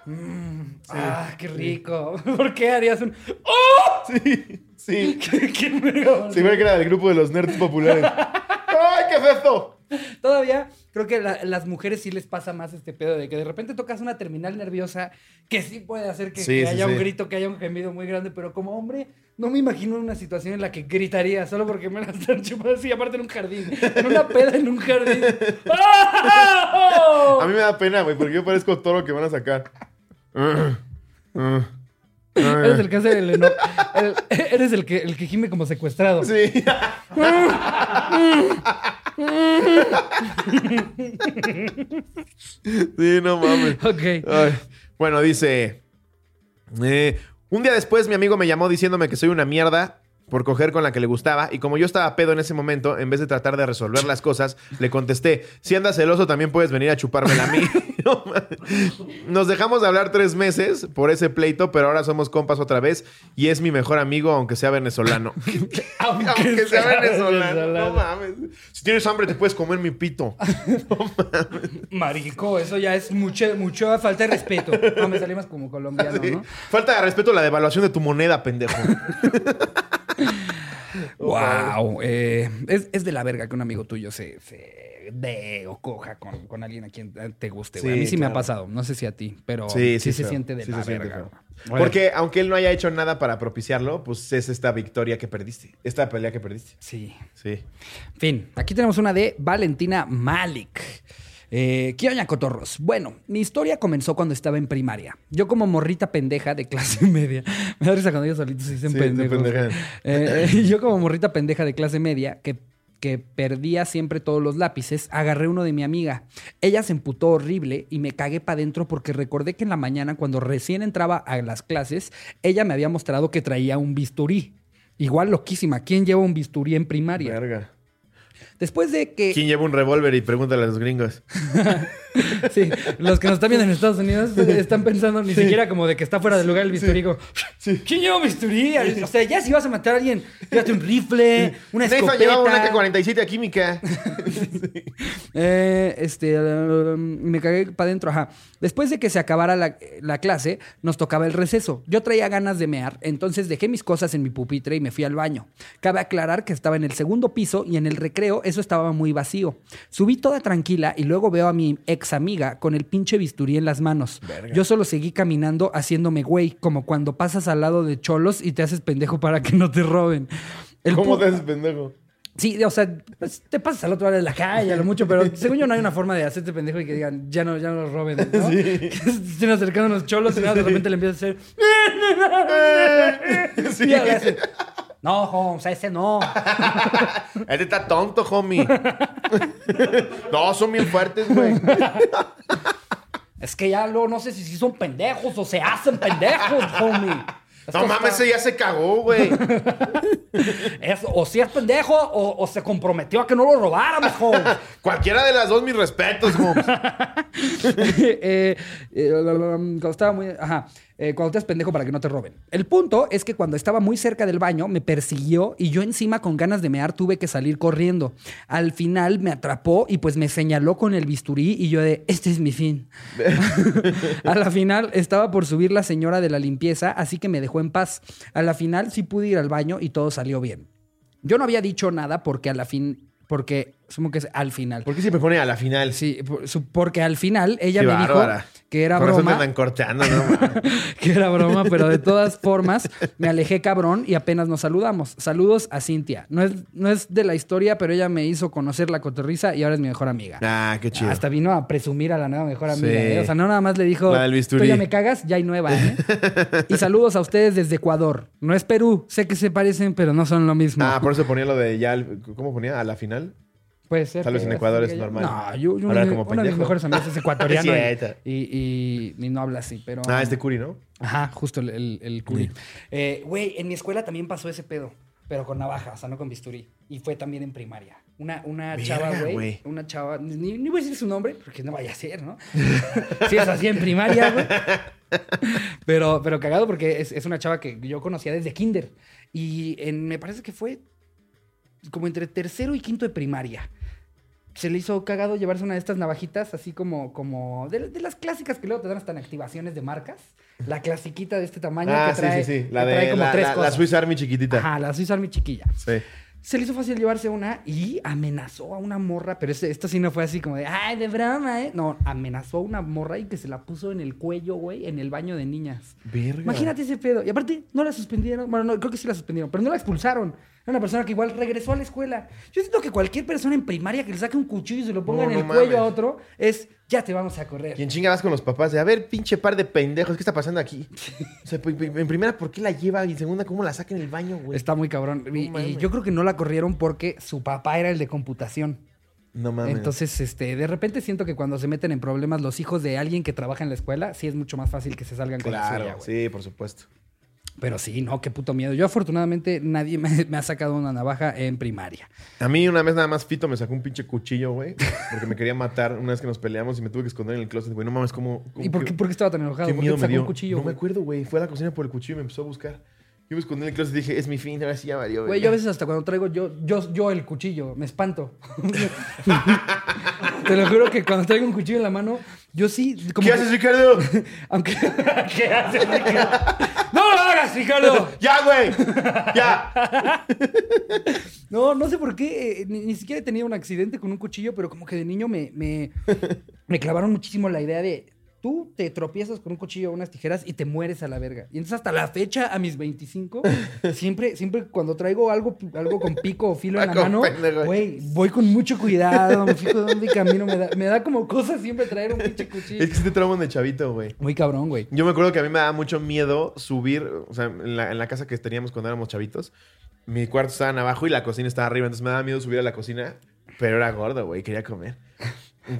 Mm, Ah, qué rico. ¿Por qué harías un. ¡Oh! Sí, sí. ¿Qué, qué que era del grupo de los nerds populares. ¡Ay, qué es esto! Todavía creo que a las mujeres sí les pasa más este pedo de que de repente tocas una terminal nerviosa que sí puede hacer que, Sí, que sí, haya sí. un grito, que haya un gemido muy grande, pero como hombre no me imagino una situación en la que gritaría solo porque me la están chupando así, aparte en un jardín, en una peda en un jardín. ¡Ah! A mí me da pena, güey, porque yo parezco toro que van a sacar. Eres el que hace el, eno- el- eres el que, el que gime como secuestrado. Sí. Sí, no mames. Ok. Ay, Bueno, dice. eh, un día después, mi amigo me llamó diciéndome que soy una mierda por coger con la que le gustaba. Y como yo estaba pedo en ese momento, en vez de tratar de resolver las cosas, le contesté: Si andas celoso, también puedes venir a chupármela a mí. No mames. Nos dejamos de hablar tres meses por ese pleito, pero ahora somos compas otra vez. Y es mi mejor amigo, aunque sea venezolano. aunque, sea, venezolano. No mames. Si tienes hambre, te puedes comer mi pito. Marico, eso ya es mucho, mucho falta de respeto. No me salí más como colombiano, Sí. ¿no? Falta de respeto la devaluación de tu moneda, pendejo. Wow. eh, es, es de la verga que un amigo tuyo se, se dé o coja con, con alguien a quien te guste, güey. Sí, a mí sí me ha pasado. No sé si a ti, pero Sí, sí, sí, se siente de la se verga. Porque aunque él no haya hecho nada para propiciarlo, pues es esta victoria que perdiste. Esta pelea que perdiste. Sí. Sí. Fin, aquí tenemos una de Valentina Malik. Eh, ¿Qué oña, cotorros? Bueno, mi historia comenzó cuando estaba en primaria. Yo como morrita pendeja de clase media. Me da risa cuando ellos solitos se dicen Sí, pendejos. Eh, eh, yo como morrita pendeja de clase media que, que perdía siempre todos los lápices, agarré uno de mi amiga. Ella se emputó horrible y me cagué para adentro porque recordé que en la mañana cuando recién entraba a las clases, ella me había mostrado que traía un bisturí. Igual loquísima. ¿Quién lleva un bisturí en primaria? Verga. Después de que... ¿Quién lleva un revólver y pregúntale a los gringos? sí, los que nos están viendo en Estados Unidos están pensando ni siquiera como de que está fuera del lugar el bisturí. Sí. ¿Quién lleva un bisturí? O sea, ya si vas a matar a alguien, llévate un rifle, una escopeta. llevaba una K-47 a química. eh, este, me cagué para adentro, ajá. Después de que se acabara la, la, clase, nos tocaba el receso. Yo traía ganas de mear, entonces dejé mis cosas en mi pupitre y me fui al baño. Cabe aclarar que estaba en el segundo piso y en el recreo eso estaba muy vacío. Subí toda tranquila y luego veo a mi ex amiga con el pinche bisturí en las manos. Yo solo seguí caminando haciéndome güey, como cuando pasas al lado de cholos y te haces pendejo para que no te roben. ¿Cómo te haces pendejo? Sí, o sea, pues, te pasas al otro lado de la calle a lo mucho, pero según yo no hay una forma de hacerte pendejo y que digan, ya no, ya no roben, ¿no? Sí. estén acercando los cholos y de repente le empiezas a hacer... sí. Y no, Holmes, ese no. ese está tonto, homie. no, son bien fuertes, güey. es que ya luego no sé si son pendejos o se hacen pendejos, homie. no mames, ese ya se cagó, güey. o si es pendejo o, se comprometió a que no lo robáramos, Holmes. Cualquiera de las dos, mis respetos, Holmes. eh, eh, estaba muy. Ajá. Eh, cuando te es pendejo para que no te roben. El punto es que cuando estaba muy cerca del baño me persiguió y yo encima con ganas de mear tuve que salir corriendo. Al final me atrapó y pues me señaló con el bisturí y yo de, este es mi fin. a la final estaba por subir la señora de la limpieza, así que me dejó en paz. A la final sí pude ir al baño y todo salió bien. Yo no había dicho nada porque a la fin porque supongo que es al final. ¿Por qué siempre pone a la final? Sí, porque al final ella me dijo que era broma. Eso me cortando, ¿no? que era broma, pero de todas formas me alejé cabrón y apenas nos saludamos. Saludos a Cintia. No es, no es de la historia, pero ella me hizo conocer la cotorriza y ahora es mi mejor amiga. Ah, qué chido. Hasta vino a presumir a la nueva mejor amiga. ¿eh? O sea, no nada más le dijo, tú ya me cagas, ya hay nueva. ¿eh? y saludos a ustedes desde Ecuador. No es Perú, sé que se parecen, pero no son lo mismo. Ah, por eso ponía lo de ya, ¿cómo ponía? A la final. Puede ser. Tal vez en Ecuador es normal. No, yo, yo una, como de mis mejores amigos es ecuatoriano y, y, no habla así, pero... Ah, es de Curi, ¿no? Ajá, justo el, el, Curi. Eh, güey, en mi escuela también pasó ese pedo, pero con navaja, o sea, no con bisturí. Y fue también en primaria. Una, una chava, güey. Una chava, ni, ni, voy a decir su nombre, porque no vaya a ser, ¿no? sí, es así en primaria, güey. Pero, pero cagado porque es, es, una chava que yo conocía desde kinder. Y en, me parece que fue como entre tercero y quinto de primaria se le hizo cagado llevarse una de estas navajitas, así como, como de, las clásicas que luego te dan hasta en activaciones de marcas. La clasiquita de este tamaño ah, que trae, sí, sí, sí. La de como tres cosas. la Swiss Army chiquitita. Ajá, la Swiss Army chiquilla. Sí. Se le hizo fácil llevarse una y amenazó a una morra, pero esto sí no fue así como de, ay, de broma, ¿eh? No, amenazó a una morra y que se la puso en el cuello, güey, en el baño de niñas. Verga. Imagínate ese pedo. Y aparte, no la suspendieron. Bueno, no, creo que sí la suspendieron, pero no la expulsaron. Era una persona que igual regresó a la escuela. Yo siento que cualquier persona en primaria que le saque un cuchillo y se lo ponga en el cuello a otro es ya te vamos a correr. ¿Quién chinga vas con los papás de a ver, pinche par de pendejos, ¿qué está pasando aquí? o sea, en primera, ¿por qué la lleva? Y en segunda, ¿cómo la saca en el baño, güey? Está muy cabrón. y, yo creo que no la corrieron porque su papá era el de computación. No mames. Entonces, este, de repente siento que cuando se meten en problemas los hijos de alguien que trabaja en la escuela, sí es mucho más fácil que se salgan con la suya, güey. Sí, por supuesto. Pero sí, no, qué puto miedo. Yo afortunadamente nadie me, ha sacado una navaja en primaria. A mí una vez nada más Fito me sacó un pinche cuchillo, güey. Porque me quería matar una vez que nos peleamos y me tuve que esconder en el closet, güey. No mames, ¿cómo...? ¿Y por qué, por qué, estaba tan enojado? Qué miedo me dio. Un cuchillo, no me acuerdo, güey. Fue a la cocina por el cuchillo y me empezó a buscar. Yo me escondí en el closet y dije, es mi fin, ahora sí ya varió, güey. yo a veces hasta cuando traigo yo, yo, yo el cuchillo, me espanto. Te lo juro que cuando traigo un cuchillo en la mano, yo sí... ¿Qué haces, Ricardo? Aunque... ¿Qué haces, Ricardo? ¡No lo hagas, Ricardo! ¡Ya, güey! ¡Ya! no, no sé por qué. Eh, ni, siquiera he tenido un accidente con un cuchillo, pero como que de niño me, me, me clavaron muchísimo la idea de tú te tropiezas con un cuchillo o unas tijeras y te mueres a la verga. Y entonces hasta la fecha, a mis 25, siempre, siempre cuando traigo algo, algo con pico o filo en la mano, güey, voy con mucho cuidado, me fijo de dónde camino, me da, me da como cosa siempre traer un pinche cuchillo. Es que te trauman de chavito, güey. Muy cabrón, güey. Yo me acuerdo que a mí me daba mucho miedo subir, o sea, en la, en la casa que teníamos cuando éramos chavitos, mi cuarto estaba abajo y la cocina estaba arriba, entonces me daba miedo subir a la cocina, pero era gordo, güey, quería comer.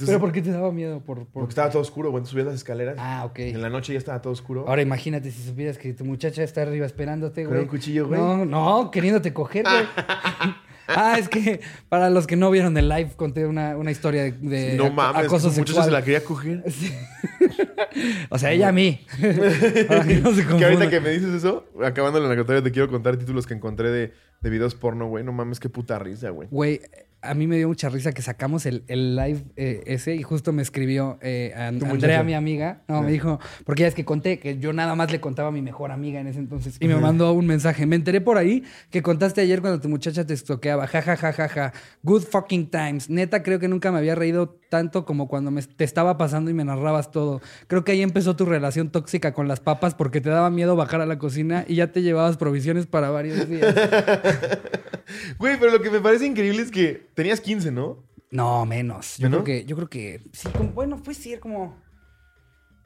¿Pero por qué te daba miedo? Por, Porque estaba todo oscuro, güey. Subías las escaleras. Ah, ok. En la noche ya estaba todo oscuro. Ahora imagínate si supieras que tu muchacha está arriba esperándote, güey. Con un cuchillo, güey. No, no, queriéndote coger, güey. ah, es que para los que no vieron el live, conté una, una historia de, de no mames, acoso sexual. se la quería coger. Sí. o sea, ella a mí. Para que no se Que ahorita que me dices eso, acabando la narratoria, te quiero contar títulos que encontré de, de videos porno, güey. No mames, qué puta risa, güey. Güey, a mí me dio mucha risa que sacamos el, el live eh, ese y justo me escribió eh, Tu Andrea, mi amiga. No, me dijo, porque ya es que conté que yo nada más le contaba a mi mejor amiga en ese entonces. Y me mandó un mensaje. Me enteré por ahí que contaste ayer cuando tu muchacha te estoqueaba. Ja, ja, ja, ja, ja. Good fucking times. Neta, creo que nunca me había reído tanto como cuando me, te estaba pasando y me narrabas todo. Creo que ahí empezó tu relación tóxica con las papas porque te daba miedo bajar a la cocina y ya te llevabas provisiones para varios días. Güey, pero lo que me parece increíble es que tenías 15, ¿no? No, menos. Yo ¿No? creo que, yo creo que, sí, como- bueno, puede ser como,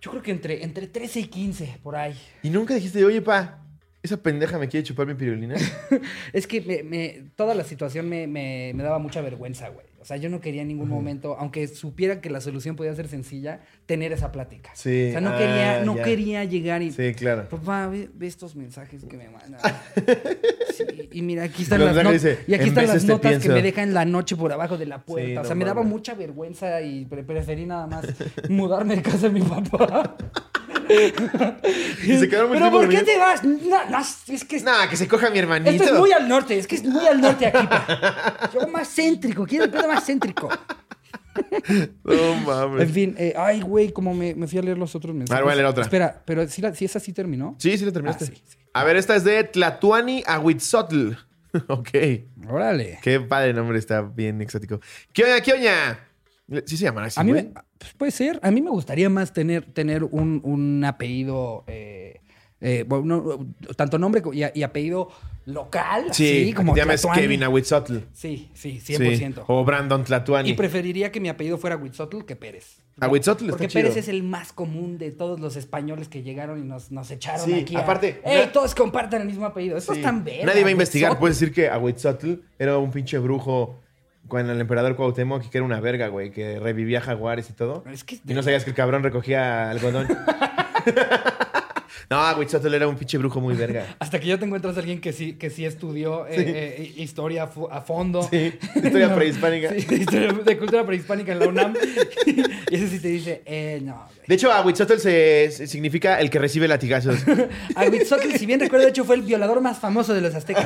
yo creo que entre, entre 13 y 15, por ahí. Y nunca dijiste, oye, pa, esa pendeja me quiere chupar mi pirulina. Es que me, me- toda la situación me, me- me daba mucha vergüenza, güey. O sea, yo no quería en ningún momento, aunque supiera que la solución podía ser sencilla, tener esa plática. Sí, O sea, no ah, quería, no ya. quería llegar y... Sí, claro. Papá, ve, ve estos mensajes que me mandan. Sí, y mira, aquí están Los las, not- dice, y aquí "En están las notas que pienso". me dejan la noche por abajo de la puerta. Sí, o no sea, me daba mucha vergüenza y pre- preferí nada más mudarme de casa de mi papá. Y se quedaron muy ¿Pero por qué te vas? No, no, es que Nah, que se coja mi hermanito. esto es muy al norte, es que es muy al norte aquí. pa. Yo más céntrico, quiero el pedo más céntrico. No mames. En fin, eh, ay, güey, como me, me fui a leer los otros mensajes. voy a leer otra. Espera, pero si, la- si esa sí terminó. Sí, sí lo terminaste. Ah, sí, sí. A ver, esta es de Tlatuani Ahuitzotl. ok. Órale. Qué padre nombre, está bien exótico. ¿Qué oña, qué oña? Sí se llamará así, A mí me- pues puede ser. A mí me gustaría más tener, tener un, un apellido, eh, eh, bueno, no, tanto nombre y, a- y apellido local, Sí, así como te llamas Tlatuani. Kevin Ahuitzotl. Sí, sí, Sí. 100%. O Brandon Tlatuani. Y preferiría que mi apellido fuera Huitzotl que Pérez. Ahuitzotl está Porque chido. Pérez es el más común de todos los españoles que llegaron y nos, nos echaron Sí, aquí. a- aparte, ¡Ey, todos compartan el mismo apellido! Eso Sí. es tan verga. Nadie va a investigar. Huitzotl. Puedes decir que Ahuitzotl era un pinche brujo con el emperador Cuauhtémoc que era una verga, güey, que revivía jaguares y todo. Es que- Y no sabías que el cabrón recogía algodón. no, Ahuitzotl era un pinche brujo muy verga. Hasta que yo te encuentras a alguien que sí, que sí estudió eh, eh, historia a, fondo. Sí, historia prehispánica. Sí, historia de cultura prehispánica en la UNAM. y ese sí te dice, eh, no. güey. De hecho, Ahuitzotl se, se- significa el que recibe latigazos. Ahuitzotl, si bien recuerdo, de hecho fue el violador más famoso de los aztecas.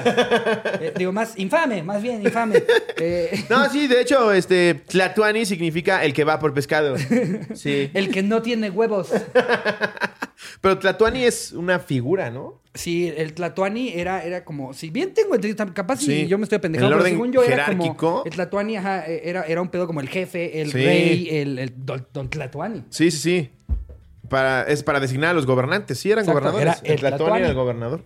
Eh, digo, más infame, más bien infame. No, sí, de hecho, este, Tlatuani significa el que va por pescado. Sí. el que no tiene huevos. Pero Tlatuani es una figura, ¿no? Sí, el Tlatuani era, era como, si bien tengo entendido, capaz si Sí. yo me estoy En pendejando, pero según yo era jerárquico. como, el Tlatuani ajá, eh, era, era un pedo como el jefe, el Sí. rey, el, el don, don Tlatuani. Sí, sí, sí. Para, es para designar a los gobernantes. Sí, eran Exacto, gobernadores. era el el Tlatuani Tlatuani. era el gobernador.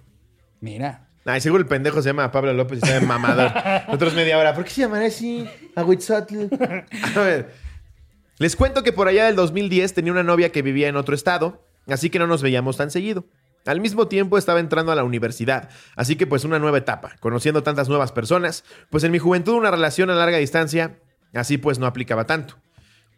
Mira, Ay, seguro el pendejo se llama Pablo López y está de mamador. Nosotros media hora. ¿Por qué se llamará así? Ahuitzotl. A ver. Les cuento que por allá del 2010 tenía una novia que vivía en otro estado, así que no nos veíamos tan seguido. Al mismo tiempo estaba entrando a la universidad, así que pues una nueva etapa, conociendo tantas nuevas personas, pues en mi juventud una relación a larga distancia, así pues no aplicaba tanto.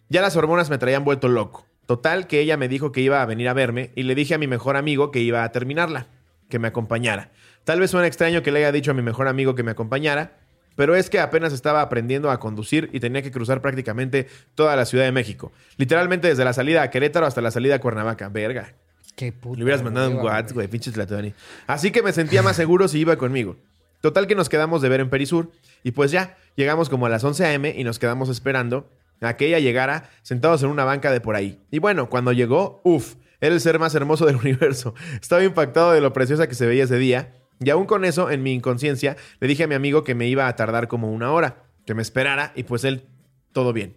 Ya las hormonas me traían vuelto loco. Total que ella me dijo que iba a venir a verme y le dije a mi mejor amigo que iba a terminarla, que me acompañara. Tal vez suene extraño que le haya dicho a mi mejor amigo que me acompañara, pero es que apenas estaba aprendiendo a conducir y tenía que cruzar prácticamente toda la Ciudad de México. Literalmente desde la salida a Querétaro hasta la salida a Cuernavaca. Verga. qué puto. Le hubieras mandado un WhatsApp, güey, pinche Tlatuani. Así que me sentía más seguro si iba conmigo. Total que nos quedamos de ver en Perisur y pues ya, llegamos como a las 11 a.m. y nos quedamos esperando a que ella llegara sentados en una banca de por ahí. Y bueno, cuando llegó, uff, era el ser más hermoso del universo. Estaba impactado de lo preciosa que se veía ese día y aún con eso, en mi inconsciencia, le dije a mi amigo que me iba a tardar como una hora, que me esperara y pues él, todo bien.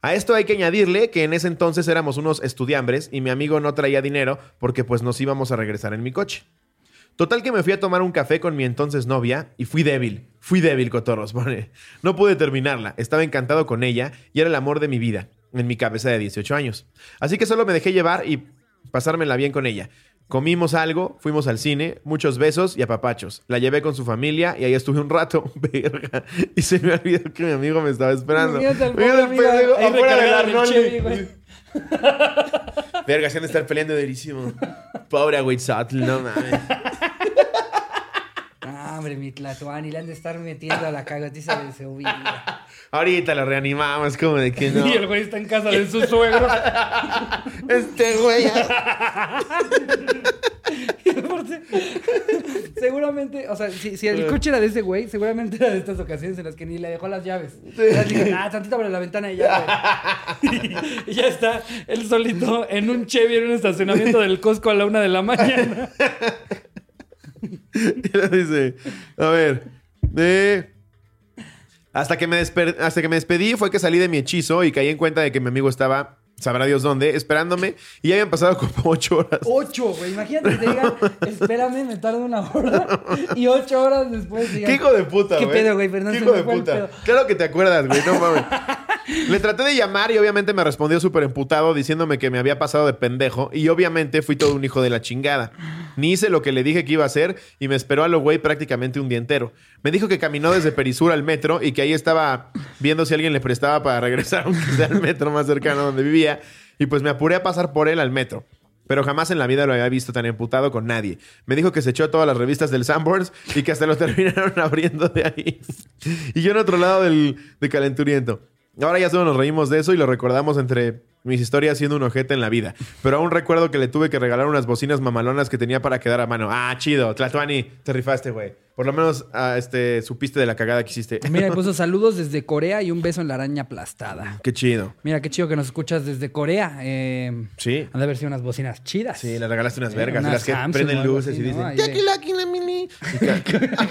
A esto hay que añadirle que en ese entonces éramos unos estudiambres y mi amigo no traía dinero porque pues nos íbamos a regresar en mi coche. Total que me fui a tomar un café con mi entonces novia y fui débil, fui débil, cotorros. No pude terminarla, estaba encantado con ella y era el amor de mi vida, en mi cabeza de 18 años. Así que solo me dejé llevar y pasármela bien con ella. Comimos algo, fuimos al cine, muchos besos y apapachos. La llevé con su familia y ahí estuve un rato, verga. Y se me olvidó que mi amigo me estaba esperando. Mira el pendejo afuera del Arnoldi. Verga, se han de estar peleando durísimo. Pobre Aguitzotl, no mames. Hombre, mi Tlatuani, le han de estar metiendo a la cagotiza de su vida. Ahorita lo reanimamos, como de que no. Y el güey está en casa de sus suegros. Este güey. Y aparte, seguramente, o sea, si, si el coche era de ese güey, seguramente era de estas ocasiones en las que ni le dejó las llaves. Dije, ah, tantito abre la ventana y ya, güey. Y, ya está él solito en un Chevy en un estacionamiento del Costco a la una de la mañana. Y le dice, a ver, de... Hasta que, me desper- hasta que me despedí fue que salí de mi hechizo y caí en cuenta de que mi amigo estaba, sabrá Dios dónde, esperándome y ya habían pasado como ocho horas. Ocho, güey. Imagínate que te digan, espérame, me tardo una hora. Y ocho horas después digan, ¿Qué hijo de puta, ¿Qué güey? pedo, güey? Perdón, ¿Qué hijo de puta? Claro que te acuerdas, güey. No mames. Le traté de llamar y obviamente me respondió súper emputado diciéndome que me había pasado de pendejo y obviamente fui todo un hijo de la chingada. Ni hice lo que le dije que iba a hacer y me esperó a lo güey prácticamente un día entero. Me dijo que caminó desde Perisur al metro y que ahí estaba viendo si alguien le prestaba para regresar al metro más cercano donde vivía y pues me apuré a pasar por él al metro. Pero jamás en la vida lo había visto tan emputado con nadie. Me dijo que se echó todas las revistas del Sanborns y que hasta lo terminaron abriendo de ahí. Y yo en otro lado del de calenturiento. Ahora ya solo nos reímos de eso y lo recordamos entre mis historias siendo un ojete en la vida. Pero aún recuerdo que le tuve que regalar unas bocinas mamalonas que tenía para quedar a mano. Ah, chido. Tlatuani, te rifaste, güey. Por lo menos ah, este, supiste de la cagada que hiciste. Mira, puso saludos desde Corea y un beso en la araña aplastada. Qué chido. Mira, qué chido que nos escuchas desde Corea. Eh, Sí. Han de haber sido unas bocinas chidas. Sí, le regalaste unas Eh, vergas. unas las que prenden luces así, y ¿no? dicen... Ahí de- "Taki laki la mini".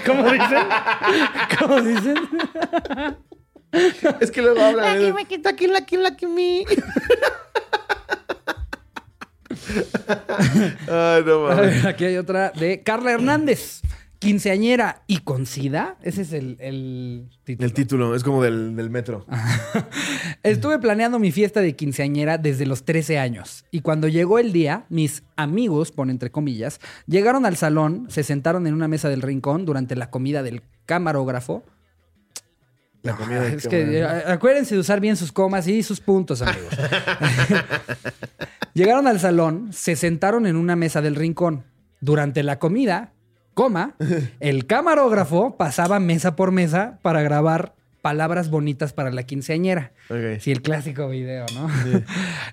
¿Cómo dicen? ¿Cómo dicen? Es que luego hablan. ¿eh? Taki laki laki mi. Ay, no A mames. ver, aquí hay otra de Carla Hernández. Quinceañera y con SIDA. Ese es el, el título. El título es como del, del metro. Estuve planeando mi fiesta de quinceañera desde los 13 años. Y cuando llegó el día, mis amigos, pon entre comillas, llegaron al salón, se sentaron en una mesa del rincón durante la comida del camarógrafo. La comida Es que acuérdense de usar bien sus comas y sus puntos, amigos. Llegaron al salón, se sentaron en una mesa del rincón. Durante la comida, coma, el camarógrafo pasaba mesa por mesa para grabar palabras bonitas para la quinceañera. Sí, el clásico video, ¿no?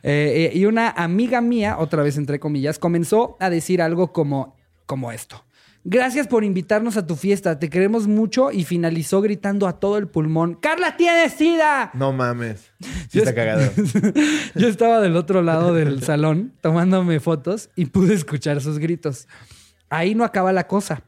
Eh, eh, y una amiga mía, otra vez entre comillas, comenzó a decir algo como, como esto. Gracias por invitarnos a tu fiesta, te queremos mucho y finalizó gritando a todo el pulmón, ¡Carla tiene sida! No mames. Sí está es- cagado. Yo estaba del otro lado del salón tomándome fotos y pude escuchar sus gritos. Ahí no acaba la cosa.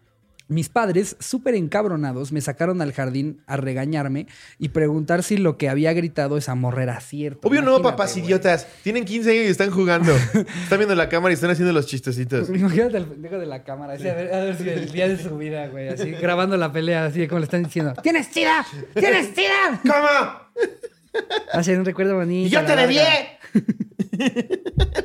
Mis padres, súper encabronados, me sacaron al jardín a regañarme y preguntar si lo que había gritado esa morra era cierto. Obvio no, papás idiotas. Tienen 15 años y están jugando. están viendo la cámara y están haciendo los chistecitos. Imagínate al pendejo de la cámara, así, a, ver, a ver si el día de su vida, güey, así grabando la pelea, así como le están diciendo, ¡Tienes sida! ¡Tienes sida! ¿Cómo? Hace un recuerdo bonito. ¡Y yo te debié!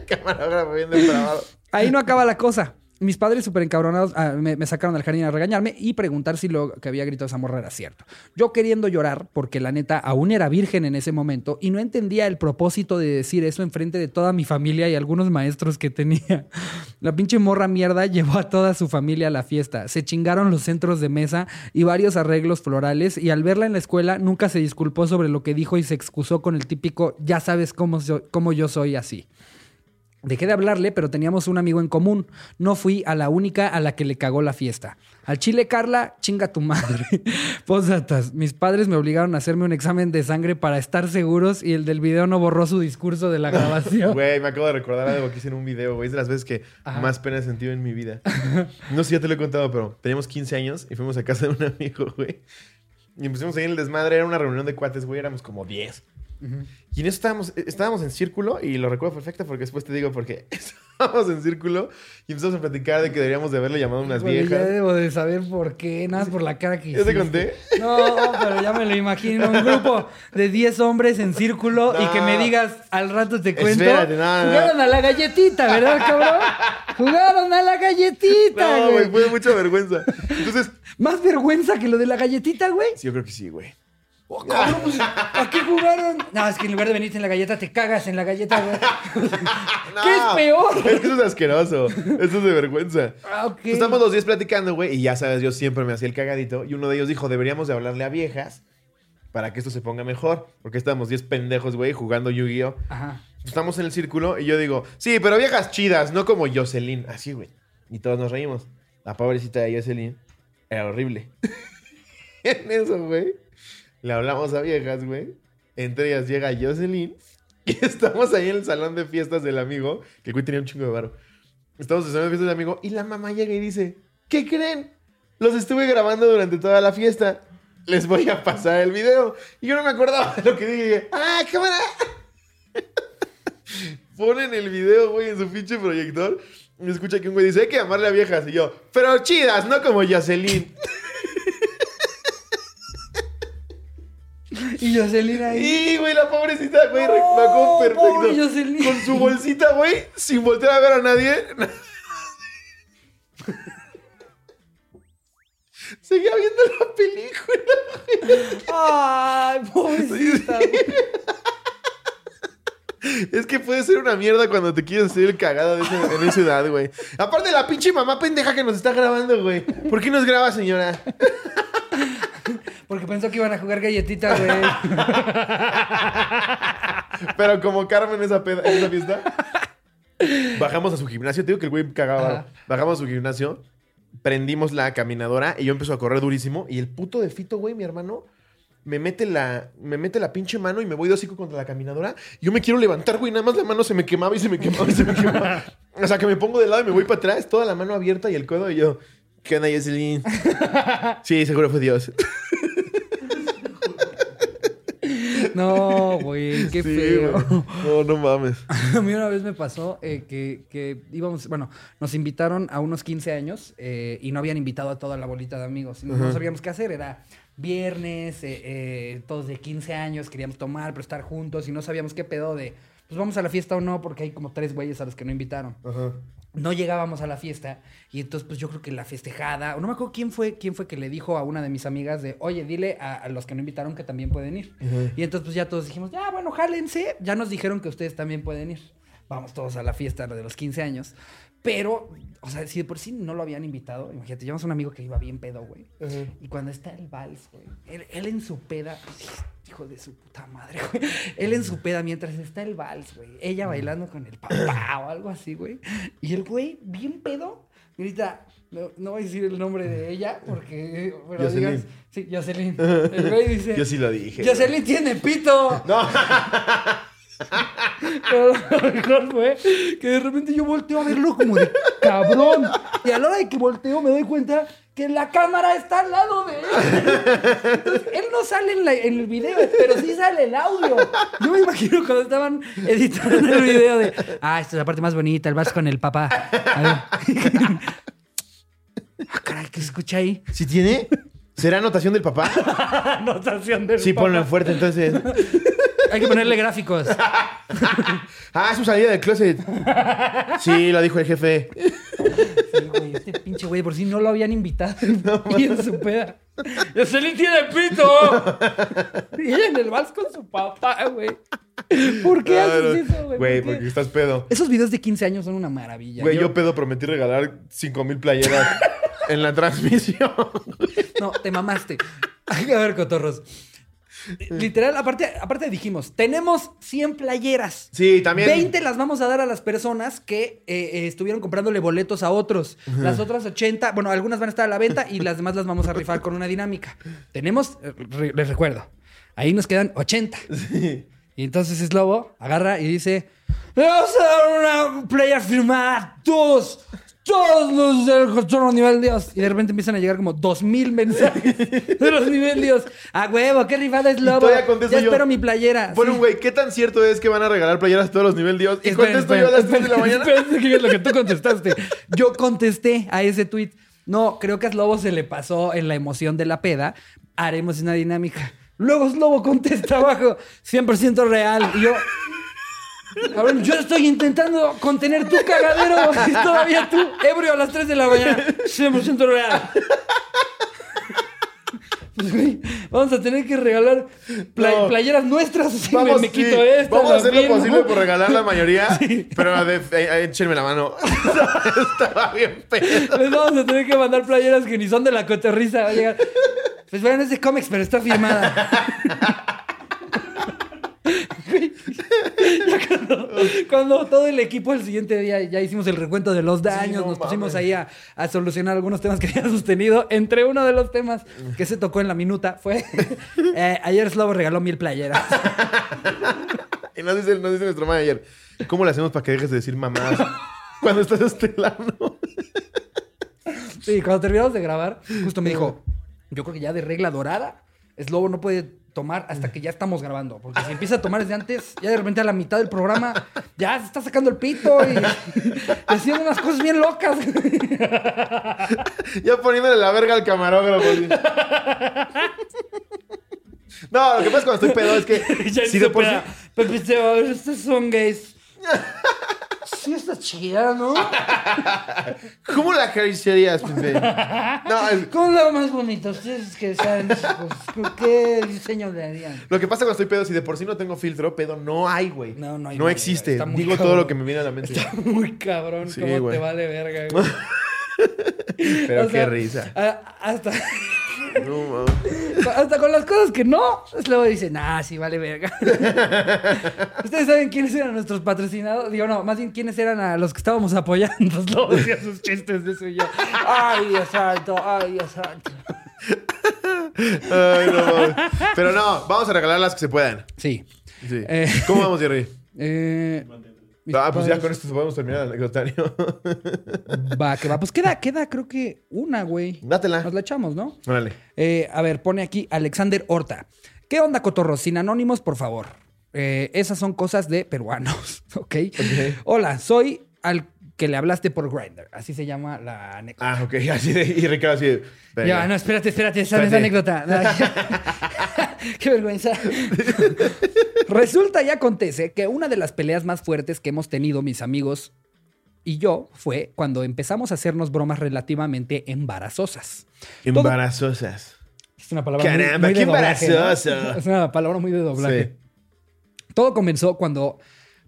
Camarógrafo bien depravado. Ahí no acaba la cosa. Mis padres súper encabronados ah, me, sacaron al jardín a regañarme y preguntar si lo que había gritado esa morra era cierto. Yo queriendo llorar porque la neta aún era virgen en ese momento y no entendía el propósito de decir eso enfrente de toda mi familia y algunos maestros que tenía. La pinche morra mierda llevó a toda su familia a la fiesta. Se chingaron los centros de mesa y varios arreglos florales y al verla en la escuela nunca se disculpó sobre lo que dijo y se excusó con el típico ya sabes cómo, cómo yo soy así. Dejé de hablarle, pero teníamos un amigo en común. No fui a la única a la que le cagó la fiesta. Al chile, Carla, chinga tu madre. Pósatas. Mis padres me obligaron a hacerme un examen de sangre para estar seguros y el del video no borró su discurso de la grabación. Güey, me acabo de recordar algo que hice en un video, güey. Es de las veces que Ajá. más pena he sentido en mi vida. No sé si ya te lo he contado, pero teníamos 15 años y fuimos a casa de un amigo, güey. Y empezamos ahí en el desmadre. Era una reunión de cuates, güey. Éramos como 10. Y en eso estábamos, estábamos en círculo y lo recuerdo perfecto porque después te digo porque estábamos en círculo y empezamos a platicar de que deberíamos de haberle llamado a unas Bueno, ya viejas. debo de saber por qué, nada más por la cara que ¿Ya te conté? No, pero ya me lo imagino. Un grupo de 10 hombres en círculo y que me digas, al rato te cuento. Espérate, no, no. Jugaron a la galletita, ¿verdad, cabrón? Jugaron a la galletita, No, güey. güey, fue mucha vergüenza. Entonces, Más vergüenza que lo de la galletita, güey. sí, yo creo que sí, güey. Oh, cabrón, pues, ¿A qué jugaron? No, es que en lugar de venirte en la galleta, te cagas en la galleta, güey. ¿Qué es peor? Es que eso es asqueroso. Eso es de vergüenza. Ah, ok. Estamos los 10 platicando, güey, y ya sabes, yo siempre me hacía el cagadito. Y uno de ellos dijo, deberíamos de hablarle a viejas para que esto se ponga mejor. Porque estamos 10 pendejos, güey, jugando Yu-Gi-Oh! Ajá. Estamos en el círculo y yo digo, sí, pero viejas chidas, no como Jocelyn. Así, güey. Y todos nos reímos. La pobrecita de Jocelyn era horrible. en eso, güey. Le hablamos a viejas, güey. Entre ellas llega Jocelyn. Y estamos ahí en el salón de fiestas del amigo. Que el güey tenía un chingo de varo. Estamos en el salón de fiestas del amigo. Y la mamá llega y dice: ¿Qué creen? Los estuve grabando durante toda la fiesta. Les voy a pasar el video. Y yo no me acordaba lo que dije, ¡Ah, cámara! Ponen el video, güey, en su pinche proyector. Y escucha que un güey dice: Hay que llamarle a viejas. Y yo: Pero chidas, no como Jocelyn. Y Jocelyn ahí. Y, güey, la pobrecita, güey, me acuerdo perfecto. Jocelyn. Con su bolsita, güey, sin voltear a ver a nadie. Seguía viendo la película. Ay, pobrecita. Es que puede ser una mierda cuando te quieres hacer el cagado de en esa edad, güey. Aparte, la pinche mamá pendeja que nos está grabando, güey. ¿Por qué nos graba, señora? Porque pensó que iban a jugar galletita, güey. Pero como Carmen en esa, peda- esa fiesta. Bajamos a su gimnasio. Te digo que el güey cagaba. Ajá. Bajamos a su gimnasio. Prendimos la caminadora y yo empezó a correr durísimo. Y el puto de Fito, güey, mi hermano, me mete la, me mete la pinche mano y me voy de hocico contra la caminadora. Yo me quiero levantar, güey. Nada más la mano se me quemaba y se me quemaba y se me quemaba. O sea, que me pongo de lado y me voy para atrás, toda la mano abierta y el codo. Y yo, ¿qué onda, Jocelyn? Sí, seguro fue Dios. No, güey, qué Sí, feo. No, no mames. A mí una vez me pasó eh, que, que íbamos, bueno, nos invitaron a unos 15 años eh, y no habían invitado a toda la bolita de amigos. No sabíamos qué hacer, era viernes, eh, eh, todos de 15 años, queríamos tomar, pero estar juntos y no sabíamos qué pedo de, pues vamos a la fiesta o no, porque hay como tres güeyes a los que no invitaron. Ajá. No llegábamos a la fiesta y entonces pues yo creo que la festejada, o no me acuerdo quién fue, quién fue que le dijo a una de mis amigas de, oye, dile a, a los que no invitaron que también pueden ir. Y entonces pues ya todos dijimos, ya bueno, jálense, ya nos dijeron que ustedes también pueden ir. Vamos todos a la fiesta de los 15 años. Pero, o sea, si de por sí no lo habían invitado, imagínate, llevamos un amigo que iba bien pedo, güey. Y cuando está el vals, güey, él, él en su peda, hijo de su puta madre, güey. Él en su peda mientras está el vals, güey. Ella bailando con el papá o algo así, güey. Y el güey, bien pedo, grita, no, no voy a decir el nombre de ella porque, pero Jocelyn. digas, sí, Jocelyn. El güey dice, Yo sí lo dije. Jocelyn tiene pito. No. Pero lo mejor fue que de repente yo volteo a verlo como de cabrón. Y a la hora de que volteo me doy cuenta que la cámara está al lado de él. Entonces, él no sale en, la- en el video, pero sí sale el audio. Yo me imagino cuando estaban editando el video de, ah, esta es la parte más bonita, el vas con el papá. A ver. Ah, caray, ¿qué se escucha ahí? ¿Sí tiene? ¿Será anotación del papá? Anotación del Sí, papá. ponlo en fuerte entonces. Hay que ponerle gráficos. Ah, es su salida del closet. Sí, lo dijo el jefe. Sí, güey, este pinche güey, por si no lo habían invitado. y en su peda. ¡Jocelyn tiene pito! y ella en el vals con su papá, güey. ¿Por qué haces eso, güey? Güey, ¿Por qué? porque estás pedo. Esos videos de 15 años son una maravilla. Güey, Yo- yo pedo prometí regalar 5 mil playeras en la transmisión. No, te mamaste. A ver, cotorros. Literal, aparte, aparte dijimos, tenemos 100 playeras. Sí, también. 20 las vamos a dar a las personas que eh, eh, estuvieron comprándole boletos a otros. Las otras 80, bueno, algunas van a estar a la venta y las demás las vamos a rifar con una dinámica. Tenemos, eh, re- les recuerdo, ahí nos quedan 80. Sí. Y entonces Slobo agarra y dice, "Le vamos a dar una player firmada todos, todos los del Cotorro Nivel Dios. Y de repente empiezan a llegar como 2000 mensajes de los Nivel Dios. A huevo, qué rifada es Lobo. Ya yo. espero mi playera. Bueno, Sí. güey, ¿qué tan cierto es que van a regalar playeras a todos los nivel Dios? Y Esperen, contesto yo a las 3 de la mañana. que es lo que tú contestaste. Yo contesté a ese tweet. No, creo que a Slobo se le pasó en la emoción de la peda. Haremos una dinámica. Luego Slobo contesta abajo, 100% real. Y yo, cabrón, yo estoy intentando contener tu cagadero. Y todavía tú, ebrio a las 3 de la mañana, 100% real. Vamos a tener que regalar No. playeras nuestras. Sí, Vamos, me, me sí, quito esta. vamos a hacer lo posible por regalar la mayoría, pero de, eh, échenme la mano. Estaba bien pedo. Les vamos a tener que mandar playeras que ni son de la cotorriza. Va a llegar. Pues bueno, es de cómics, pero está firmada. Cuando, cuando todo el equipo el siguiente día ya hicimos el recuento de los daños, no nos pusimos mames. ahí a, a solucionar algunos temas que había sostenido. Entre uno de los temas que se tocó en la minuta fue: eh, Ayer Slobo regaló mil playeras. Y nos dice, nos dice nuestro manager, ¿cómo le hacemos para que dejes de decir mamadas cuando estás estelando? Sí, cuando terminamos de grabar, justo me dijo: Yo creo que ya de regla dorada, Slobo no puede tomar hasta que ya estamos grabando. Porque si empieza a tomar desde antes, ya de repente a la mitad del programa, ya se está sacando el pito y, haciendo unas cosas bien locas. Ya poniéndole la verga al camarógrafo. No, lo que pasa es cuando estoy pedo es que ya si de por sí- Pepe son gays. Chida, ¿no? ¿Cómo la acariciarías, Pepe? No, es- ¿Cómo lo más bonito? Ustedes que saben, pues, ¿qué diseño le harían? lo que pasa cuando estoy pedo, si de por sí no tengo filtro, pedo no hay, güey. No, no hay No manera, existe. Digo cabrón. todo lo que me viene a la mente. Está muy cabrón, Sí, cómo güey. te vale verga, güey. Pero O qué sea, risa. hasta, No, mames. Hasta con las cosas que no, luego dicen, ah, sí, vale verga. Ustedes saben quiénes eran nuestros patrocinados. Digo, no, más bien quiénes eran a los que estábamos apoyando. Luego decía sus chistes de eso y yo. Ay, Dios santo, ay, Dios santo. Ay, no. Pero no, vamos a regalar las que se puedan. Sí. Sí. Eh. ¿Cómo vamos, Jerry? Eh, Ah, pues ya con esto podemos terminar el anecdotario. Va, que va. Pues queda, queda, creo que una, güey. Dátela. Nos la echamos, ¿no? Órale. Eh, a ver, pone aquí Alexander Horta. ¿Qué onda, cotorros? Sin anónimos, por favor. Eh, esas son cosas de peruanos, ¿ok? Hola, soy al que le hablaste por Grindr. Así se llama la anécdota. Ah, ok. Así de, y Ricardo así de, ya, no, espérate, espérate, esa no es anécdota. Qué vergüenza. Resulta y acontece que una de las peleas más fuertes que hemos tenido mis amigos y yo fue cuando empezamos a hacernos bromas relativamente embarazosas. Embarazosas. Es una palabra muy- Caramba, muy, de qué doblaje, ¿no? embarazoso. Es una palabra muy de doblaje. Sí. Todo comenzó cuando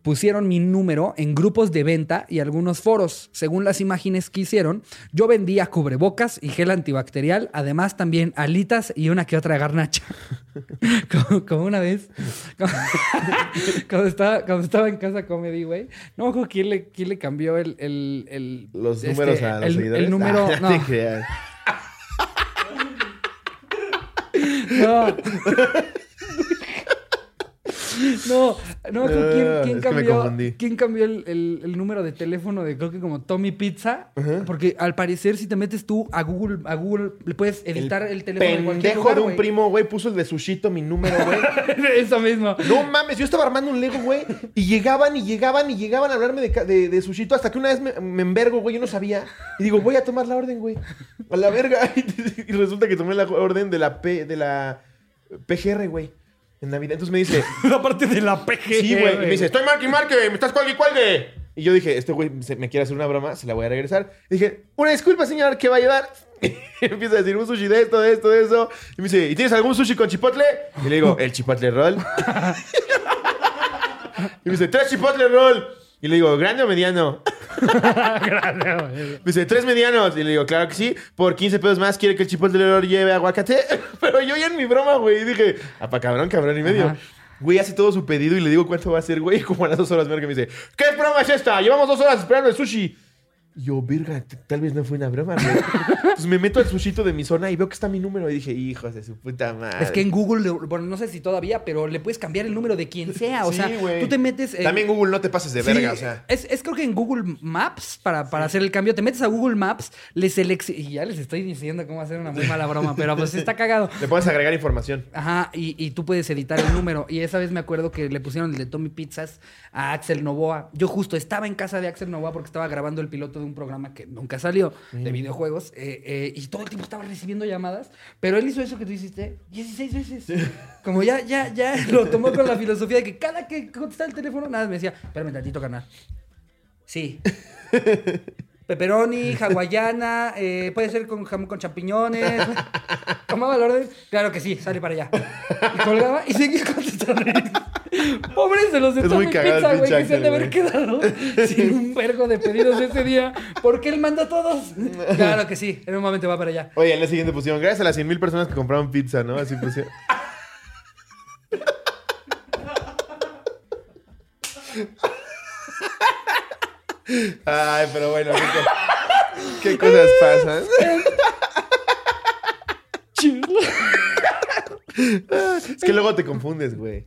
pusieron mi número en grupos de venta y algunos foros. Según las imágenes que hicieron, yo vendía cubrebocas y gel antibacterial, además también alitas y una que otra garnacha. como, como una vez, como- cuando, estaba, cuando estaba en casa comedy, güey, no me quién le, quién le cambió el... el- el- Los este, números a los el, seguidores. El número... Ah, no, te creas. no. No, no, quién, Ah, quién cambió, quién cambió el, el- el número de teléfono de creo que como Tommy Pizza. Porque al parecer, si te metes tú a Google, a Google, le puedes editar el, teléfono cualquier Pendejo lugar, de un primo, güey, puso el de Sushito mi número, güey. Eso mismo. No mames, yo estaba armando un Lego, güey, y llegaban y llegaban y llegaban a hablarme de, de, de Sushito hasta que una vez me, me envergo, güey, yo no sabía. Y digo, voy a tomar la orden, güey. A la verga. Y resulta que tomé la orden de la P, de la PGR, güey. En Navidad. Entonces me dice, La parte de la PG. sí, güey. Y me dice, estoy marque y marque, me estás cuelgue y cuelgue. Y yo dije, este güey se- me quiere hacer una broma, se la voy a regresar. Y dije, una disculpa, señor, ¿qué va a llevar? Y empieza a decir, un sushi de esto, de esto, de eso. Y me dice, ¿y tienes algún sushi con chipotle? Y le digo, el chipotle roll. y me dice, tres chipotle roll. Y le digo, ¿grande o mediano? Me dice, tres medianos. Y le digo, claro que sí. Por 15 pesos más quiere que el chipotle roll lleve aguacate. Pero yo ya en mi broma, güey, y dije, apa cabrón, cabrón y medio. Ajá. Güey, hace todo su pedido y le digo cuánto va a ser, güey. Como a las dos horas, verga, me dice, ¿qué broma es esta? Llevamos dos horas esperando el sushi. Yo, virga, tal vez no fue una broma, güey. Entonces me meto al sushito de mi zona y veo que está mi número. Y dije, hijos de su puta madre. Es que en Google, bueno, no sé si todavía, pero le puedes cambiar el número de quien sea. O Sí, sea, güey. tú te metes. en- También Google no te pases de Sí, verga, o sea. Es, es creo que en Google Maps, para, para hacer el cambio, te metes a Google Maps, le seleccionas. Y ya les estoy diciendo cómo hacer una muy mala broma, pero pues está cagado. Le puedes agregar información. Ajá, y, y tú puedes editar el número. Y esa vez me acuerdo que le pusieron el de Tommy Pizzas a Axel Novoa. Yo justo estaba en casa de Axel Novoa porque estaba grabando el piloto de un programa que nunca salió, de videojuegos. eh, eh, y todo el tiempo estaba recibiendo llamadas. Pero él hizo eso que tú hiciste 16 veces. Como ya, ya, ya lo tomó con la filosofía de que cada que contestaba el teléfono, nada, me decía, espérame tantito, canal. Sí. pepperoni, hawaiana, eh, puede ser con jamón con champiñones. Tomaba la orden. Claro que sí, sale para allá. Y colgaba y seguía contestando. Pobres de los de Tommy Pizza, güey, que se han de haber quedado sin un vergo de pedidos ese día. Porque él manda a todos. Claro que sí, en un momento va para allá. Oye, en la siguiente pusieron, gracias a las 100 mil personas que compraron pizza, ¿no? Así pusieron. Ay, pero bueno, qué, co- qué cosas pasan. Es que luego te confundes, güey.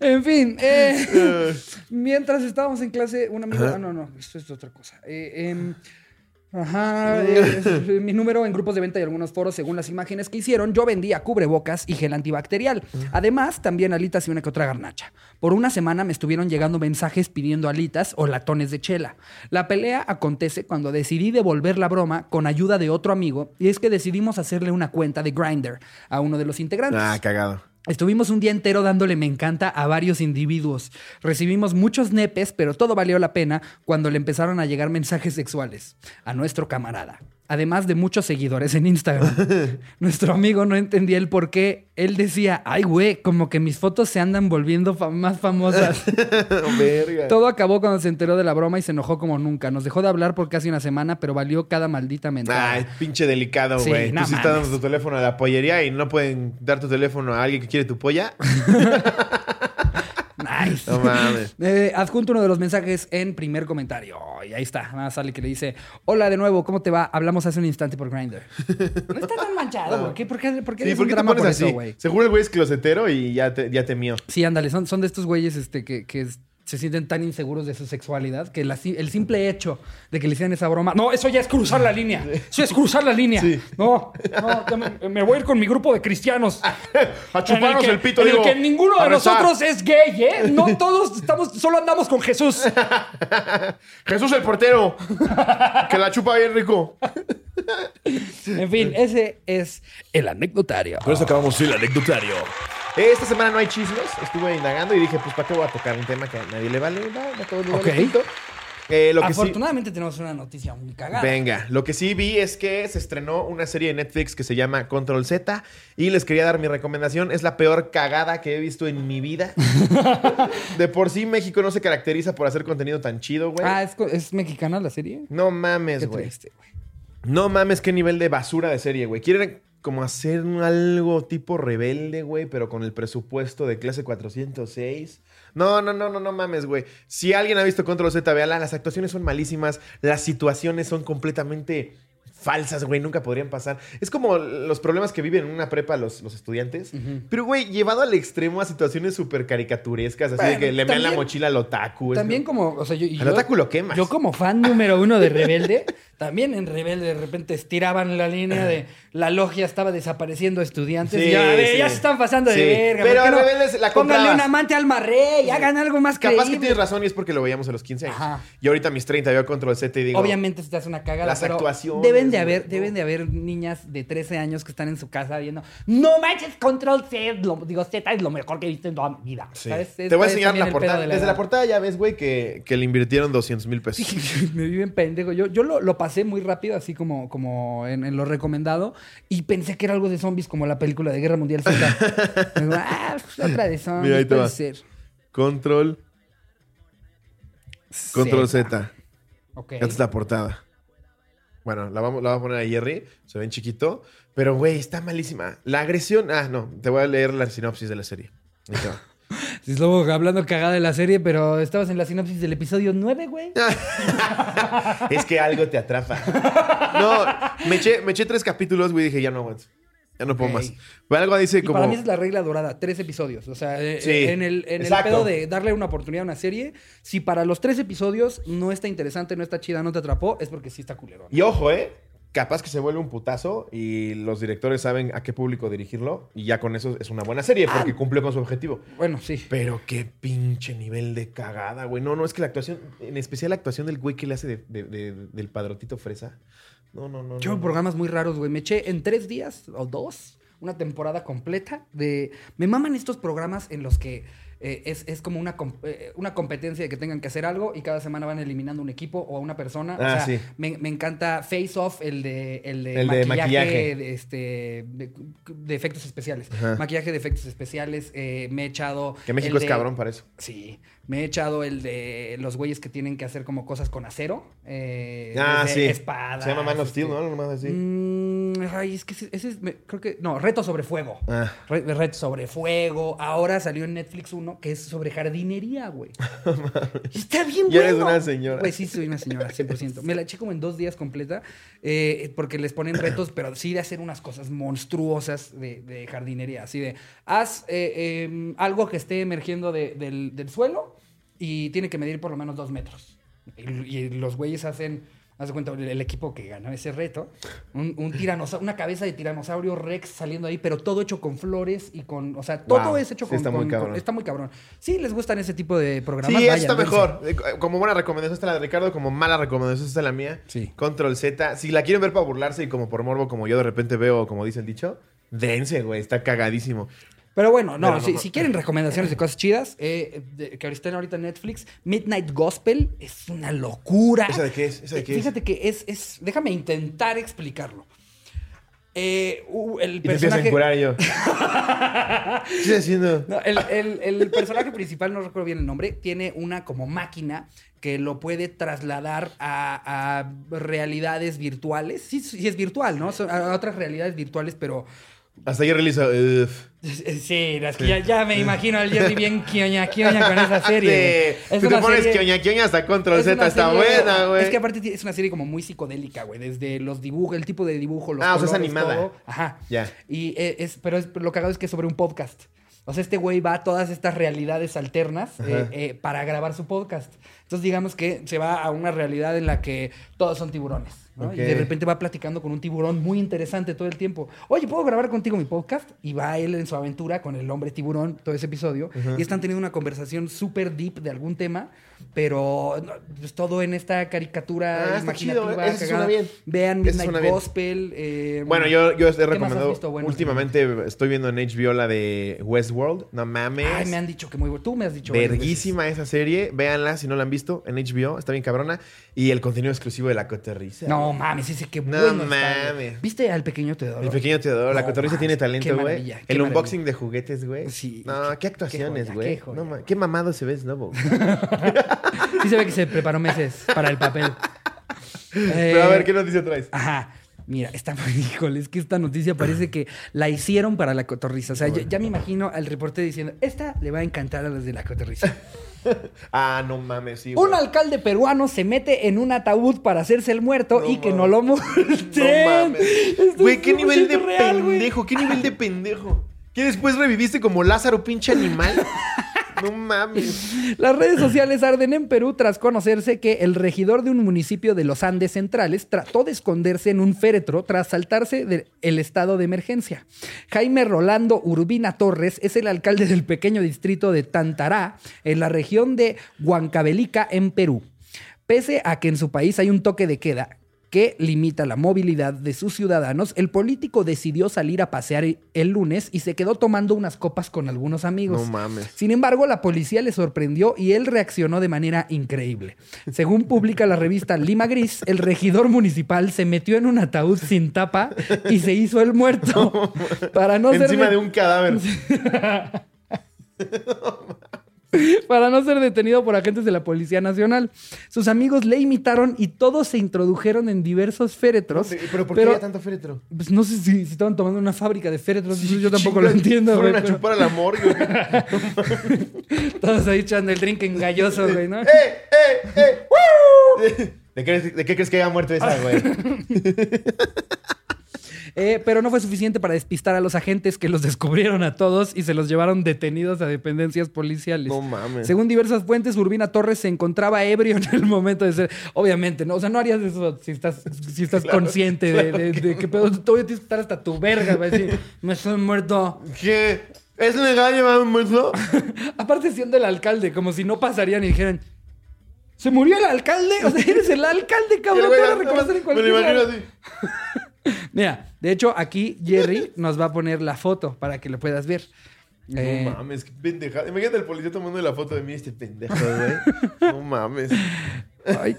En fin, eh, mientras estábamos en clase, un amigo. Ah, no, no, esto es otra cosa. Eh, ajá, eh, es- mi número en grupos de venta y algunos foros, según las imágenes que hicieron, yo vendía cubrebocas y gel antibacterial. Además, también alitas y una que otra garnacha. Por una semana me estuvieron llegando mensajes pidiendo alitas o latones de chela. La pelea acontece cuando decidí devolver la broma con ayuda de otro amigo y es que decidimos hacerle una cuenta de Grindr a uno de los integrantes. Ah, cagado. Estuvimos un día entero dándole me encanta a varios individuos. Recibimos muchos nepes, pero todo valió la pena cuando le empezaron a llegar mensajes sexuales a nuestro camarada. Además de muchos seguidores en Instagram. Nuestro amigo no entendía el por qué. Él decía, ay, güey, como que mis fotos se andan volviendo más famosas. Verga. Todo acabó cuando se enteró de la broma y se enojó como nunca. Nos dejó de hablar por casi una semana, pero valió cada maldita mentada. Ay, pinche delicado, Sí, güey. no Tú sí estás dando tu teléfono a la pollería y no pueden dar tu teléfono a alguien que quiere tu polla. Nice. No mames. Eh, adjunto uno de los mensajes en primer comentario. Y ahí está. Nada más sale que le dice: Hola de nuevo, ¿cómo te va? Hablamos hace un instante por Grindr. No está tan manchado. ¿Por qué? ¿Por qué, por qué Sí, ¿por qué te pones por así? eso, güey? Seguro el güey es closetero y ya te, ya te mío. Sí, ándale. Son, son de estos güeyes este, que, que es- se sienten tan inseguros de su sexualidad que la el simple hecho de que le hicieran esa broma. No, eso ya es cruzar la línea. Eso es cruzar la línea. Sí. No, no, me, me voy a ir con mi grupo de cristianos. A chuparnos en el, que, el pito, en digo. el que ninguno de nosotros es gay, ¿eh? No todos estamos, solo andamos con Jesús. Jesús el portero. que la chupa bien rico. En fin, ese es el anecdotario. Con eso acabamos el anecdotario. Esta semana no hay chismes. Estuve indagando y dije, pues, ¿para qué voy a tocar un tema que a nadie le vale? Va, a todos les vale Ok. pito. Eh, lo que sí... Afortunadamente tenemos una noticia muy cagada. Venga, lo que sí vi es que se estrenó una serie de Netflix que se llama Control Z y les quería dar mi recomendación. Es la peor cagada que he visto en mi vida. De por sí México no se caracteriza por hacer contenido tan chido, güey. Ah, ¿es, mexicana la serie? No mames, güey. No mames, qué nivel de basura de serie, güey. Quieren como hacer algo tipo rebelde, güey, pero con el presupuesto de clase 406. No, no, no, no, no mames, güey. Si alguien ha visto Control Z, véala, las actuaciones son malísimas, las situaciones son completamente falsas, güey, nunca podrían pasar. Es como los problemas que viven en una prepa los, los estudiantes. Pero, güey, llevado al extremo a situaciones súper caricaturescas, así de que le mean la mochila al otaku. También que- como, o sea, yo, Al yo- otaku lo quemas. Yo como fan número uno de Rebelde, también en Rebelde de repente estiraban la línea de la logia estaba desapareciendo estudiantes. Sí, y ya, sí. se están pasando Sí. de verga. Pero ¿por qué a Rebeldes la Pónganle un amante al rey, hagan algo más Capaz que creíble. tienes razón y es porque lo veíamos a los 15 años. Ajá. Y ahorita a mis 30 veo Control Z y digo... Obviamente se te hace una cagada. Las pero actuaciones, Deben de güey, haber, deben de haber niñas de 13 años que están en su casa viendo. No manches, Control Z. lo- digo, Z es lo mejor que he visto en toda mi vida. Sí. ¿sabes? Te voy a enseñar la portada. de la Desde edad. la portada ya ves, güey, que, que le invirtieron 200 mil pesos. me vi bien pendejo. Yo, yo lo, lo pasé muy rápido, así como, como en, en lo recomendado, y pensé que era algo de zombies como la película de Guerra Mundial Z. Digo, ah, pues, otra de zombies, Mira, ahí te puede va. ser. Control, Control Z. Z. Esta es la portada. Bueno, la vamos, la vamos a poner a Jerry. Se ve en chiquito. Pero, güey, está malísima. La agresión... Ah, no. Te voy a leer la sinopsis de la serie. Estamos hablando cagada de la serie, pero estabas en la sinopsis del episodio 9, güey. es que algo te atrapa. No, me eché, me eché tres capítulos, güey, y dije, ya no aguanto. Ya no puedo más. Dice Y como... para mí es la regla dorada, tres episodios. O sea, eh, Sí, eh, en el, en el pedo de darle una oportunidad a una serie, si para los tres episodios no está interesante, no está chida, no te atrapó, es porque sí está culero. Y ojo, ¿eh? Capaz que se vuelve un putazo y los directores saben a qué público dirigirlo y ya con eso es una buena serie porque cumplió con su objetivo. Bueno, sí. Pero qué pinche nivel de cagada, güey. No, no, es que la actuación, en especial la actuación del güey que le hace de- de- de- del padrotito fresa. No, no, no. Yo no, programas muy raros, güey. Me eché en tres días o dos una temporada completa de... Me maman estos programas en los que eh, es, es, como una, eh, una competencia de que tengan que hacer algo y cada semana van eliminando un equipo o a una persona. Ah, o sea, sí. me, me, encanta Face Off, el de, el de El de maquillaje. De, este, de, efectos especiales. Ajá. Maquillaje de efectos especiales. eh, me he echado. Que México es cabrón para eso. Sí. Me he echado el de los güeyes que tienen que hacer como cosas con acero. Eh, Ah, sí. Espadas. Se llama Man of este, Steel, ¿no? Algo más así. Mm, ay, es que ese, ese es, me- creo que, no, Reto sobre Fuego. Ah. Re- Reto sobre Fuego. Ahora salió en Netflix uno que es sobre jardinería, güey. Está bien Ya bueno. eres una señora. Pues sí, soy una señora, 100%. Me la eché como en dos días completa eh, porque les ponen retos, pero sí de hacer unas cosas monstruosas de, de jardinería. Así de, haz eh, eh, algo que esté emergiendo de- del, del suelo y tiene que medir por lo menos dos metros. Y, y los güeyes hacen, haz de cuenta, el, equipo que ganó ese reto, un, un tiranosa- una cabeza de tiranosaurio rex saliendo ahí, pero todo hecho con flores y con, o sea, todo Wow, es hecho sí con, está muy cabrón. con- está muy cabrón. Sí, les gustan ese tipo de programas. Sí, está mejor. Eh, Como buena recomendación está la de Ricardo, como mala recomendación está la mía. Sí. Control Z. Si la quieren ver para burlarse y como por morbo, como yo de repente veo, como dice el dicho, dense, güey. Está cagadísimo. Pero bueno, no, Pero si, no. si quieren recomendaciones de cosas chidas, eh, de- que estén ahorita en Netflix, Midnight Gospel es una locura. ¿Esa de qué es? ¿Esa de qué es? Fíjate que es, es. Déjame intentar explicarlo. Eh, uh, el Y personaje. yo. ¿Qué estoy haciendo? No, el, el- el personaje principal, no recuerdo bien el nombre, tiene una como máquina que lo puede trasladar a, a realidades virtuales. Sí, sí, es virtual, ¿no? Son- A otras realidades virtuales, pero Hasta ayer realizo. Uf. Sí, que ya, ya me imagino al Jerry bien quioña, quioña con esa serie. Sí. Si te pones serie- quioña, quioña hasta Control es Z está serie- buena, güey. Es que aparte es una serie como muy psicodélica, güey. Desde los dibujos, el tipo de dibujo, los Ah, o sea, es colores, animada. todo. Ajá. Ya. Y eh, es, pero es, lo cagado es que es sobre un podcast. O sea, este güey va a todas estas realidades alternas eh, eh, para grabar su podcast. Entonces, digamos que se va a una realidad en la que todos son tiburones. ¿No? Y de repente va platicando con un tiburón muy interesante todo el tiempo. Oye, ¿puedo grabar contigo mi podcast? Y va él en su aventura con el hombre tiburón, todo ese episodio. Y están teniendo una conversación súper deep de algún tema, pero no, pues, todo en esta caricatura Ah, está imaginativa. chido, suena bien. Vean Midnight suena bien. Gospel. eh, Bueno, yo, yo he ¿qué más has recomendado. bueno? últimamente estoy viendo en HBO la de Westworld. No mames. Ay, me han dicho que muy bueno. Tú me has dicho. Verguísima esa serie. Véanla si no la han visto en HBO. Está bien cabrona. Y el contenido exclusivo de la cotorriza. veces. No mames, ese qué No bueno. está, güey. mames. ¿Viste al pequeño Teodoro? El pequeño Teodoro. la No cotorriza tiene talento, güey. El maravilla. unboxing de juguetes, güey. Sí, No, qué- qué actuaciones, güey. qué. No mamado se ve Snobo. Sí se ve que se preparó meses para el papel. Pero a Eh, ver, ¿qué noticia traes? Ajá. Mira, esta, híjole, es que esta noticia parece que la hicieron para la cotorriza. O sea, ya, ya me imagino al reporte diciendo, esta le va a encantar a los de la cotorriza. Ah, no mames, sí, güey. Un alcalde peruano se mete en un ataúd para hacerse el muerto No y que mames. no lo multen. No mames. Güey, qué nivel de 100% real, güey. pendejo, qué nivel de pendejo. ¿Qué después reviviste como Lázaro, pinche animal? No mames. Las redes sociales arden en Perú tras conocerse que el regidor de un municipio de los Andes Centrales trató de esconderse en un féretro tras saltarse del estado de emergencia. Jaime Rolando Urbina Torres es el alcalde del pequeño distrito de Tantará, en la región de Huancavelica, en Perú. Pese a que en su país hay un toque de queda que limita la movilidad de sus ciudadanos, el político decidió salir a pasear el lunes y se quedó tomando unas copas con algunos amigos. No mames. Sin embargo, la policía le sorprendió y él reaccionó de manera increíble. Según publica la revista Lima Gris, el regidor municipal se metió en un ataúd sin tapa y se hizo el muerto para no ser Encima de- de un cadáver. para no ser detenido por agentes de la Policía Nacional. Sus amigos le imitaron y todos se introdujeron en diversos féretros. ¿Pero por qué había tanto féretro? Pues no sé si, si estaban tomando una fábrica de féretros, yo tampoco lo entiendo, güey. Fueron a pero chupar al amor, güey. Todos ahí echando el drink engalloso, güey, ¿no? ¡Eh, eh, eh! ¡Woo! ¿De qué, ¿De qué crees que haya muerto esa, güey? Eh, pero no fue suficiente para despistar a los agentes que los descubrieron a todos y se los llevaron detenidos a dependencias policiales. No mames. Según diversas fuentes, Urbina Torres se encontraba ebrio en el momento de ser. Obviamente, ¿no? O sea, no harías eso si estás, si estás Claro, consciente de, de- de que pedo. Todavía tienes que estar hasta tu verga, va a decir, me estoy muerto. ¿Qué? ¿Es legal llevar un muerto? Aparte, siendo el alcalde, como si no pasarían y dijeran. ¿Se murió el alcalde? O sea, eres el alcalde, cabrón. Te van a reconocer en Me lo cualquier imagino así. Mira, de hecho, aquí Jerry nos va a poner la foto para que lo puedas ver. Eh, No mames, qué pendeja. Imagínate el policía tomando la foto de mí, este pendejo, güey. No mames. Ay,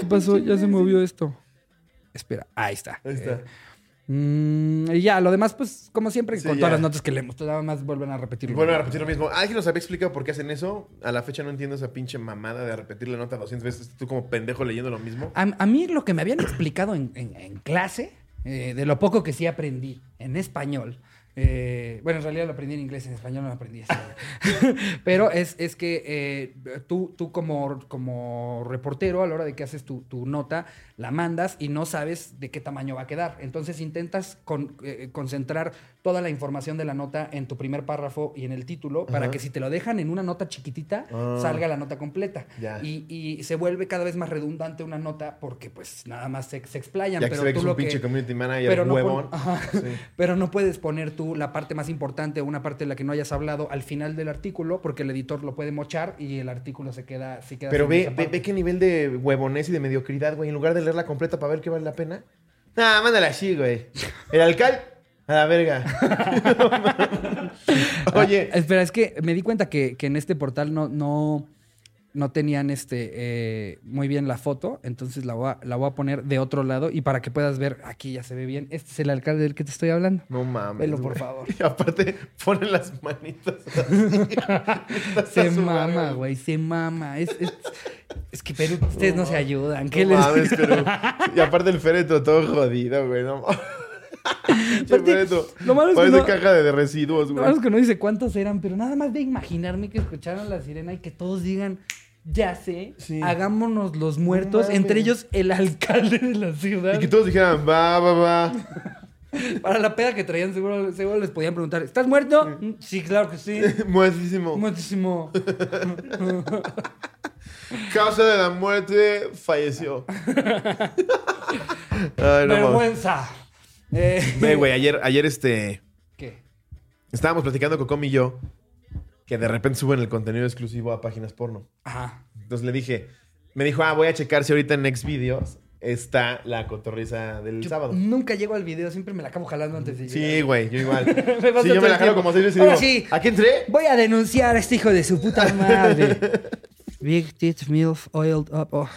¿qué pasó? Ya se movió esto. Espera, ahí está. Ahí está. Eh, mm, y ya, lo demás, pues, como siempre, Sí, con ya. todas las notas que leemos, nada más vuelven a repetirlo. Vuelven a repetir lo mismo. ¿Alguien nos había explicado por qué hacen eso? A la fecha no entiendo esa pinche mamada de repetir la nota 200 veces. Tú como pendejo leyendo lo mismo. A, a mí lo que me habían explicado en, en- en clase, eh, de lo poco que sí aprendí en español, eh, bueno, en realidad lo aprendí en inglés, en español no lo aprendí. Pero es, es que eh, tú, tú como, como reportero, a la hora de que haces tu, tu nota, la mandas y no sabes de qué tamaño va a quedar. Entonces intentas con- eh, concentrar toda la información de la nota en tu primer párrafo y en el título para que si te lo dejan en una nota chiquitita, Ah. salga la nota completa. Ya. Y, y se vuelve cada vez más redundante una nota porque pues nada más se, se explayan. Ya que pero que tú es un lo pinche que... community manager Pero no, huevón. Ajá. Sí. pero no puedes poner tú la parte más importante o una parte de la que no hayas hablado al final del artículo porque el editor lo puede mochar y el artículo se queda... Se queda Pero ve, ve, qué nivel de huevonés y de mediocridad, güey. En lugar de leerla completa para ver qué vale la pena. Nah, mándala así, güey. El alcalde, a la verga. Oye, Ah, espera, es que me di cuenta que, que en este portal no, no, no tenían este eh, muy bien la foto, entonces la voy, a, la voy a poner de otro lado y para que puedas ver, aquí ya se ve bien. Este es el alcalde del que te estoy hablando. no mames. Velo, por güey. favor. Y aparte, ponen las manitas así. Se mama, güey, se mama. Es, es, es que Perú, ustedes no, se ayudan. No ¿Qué les mames, pero... Y aparte el féretro todo jodido, güey. No Aparte, lo malo es que no- caja de, residuos, No, güey. es que no dice cuántos eran, pero nada más de imaginarme que escucharon la sirena y que todos digan, ya sé, Sí. hagámonos los muertos, entre ellos el alcalde de la ciudad. Y que todos dijeran, va, va, va. Para la peda que traían, seguro, seguro les podían preguntar, ¿estás muerto? "Mm, Sí, claro que sí. Muertísimo. Muertísimo. Causa de la muerte, falleció. Ay, no. Vergüenza. Eh, Ve, güey, ayer, ayer este. ¿Qué? Estábamos platicando con y yo que de repente suben el contenido exclusivo a páginas porno. Ajá. Entonces le dije, me dijo, ah, voy a checar si ahorita en Next Videos está la cotorriza del Yo sábado. nunca llego al video, siempre me la acabo jalando antes de Sí, llegar. güey, yo igual. Me sí, yo me la jalo como seis veces y digo, sí. ¿a qué entré? Voy a denunciar a este hijo de su puta madre. Big tits, MILF, oiled up. oh.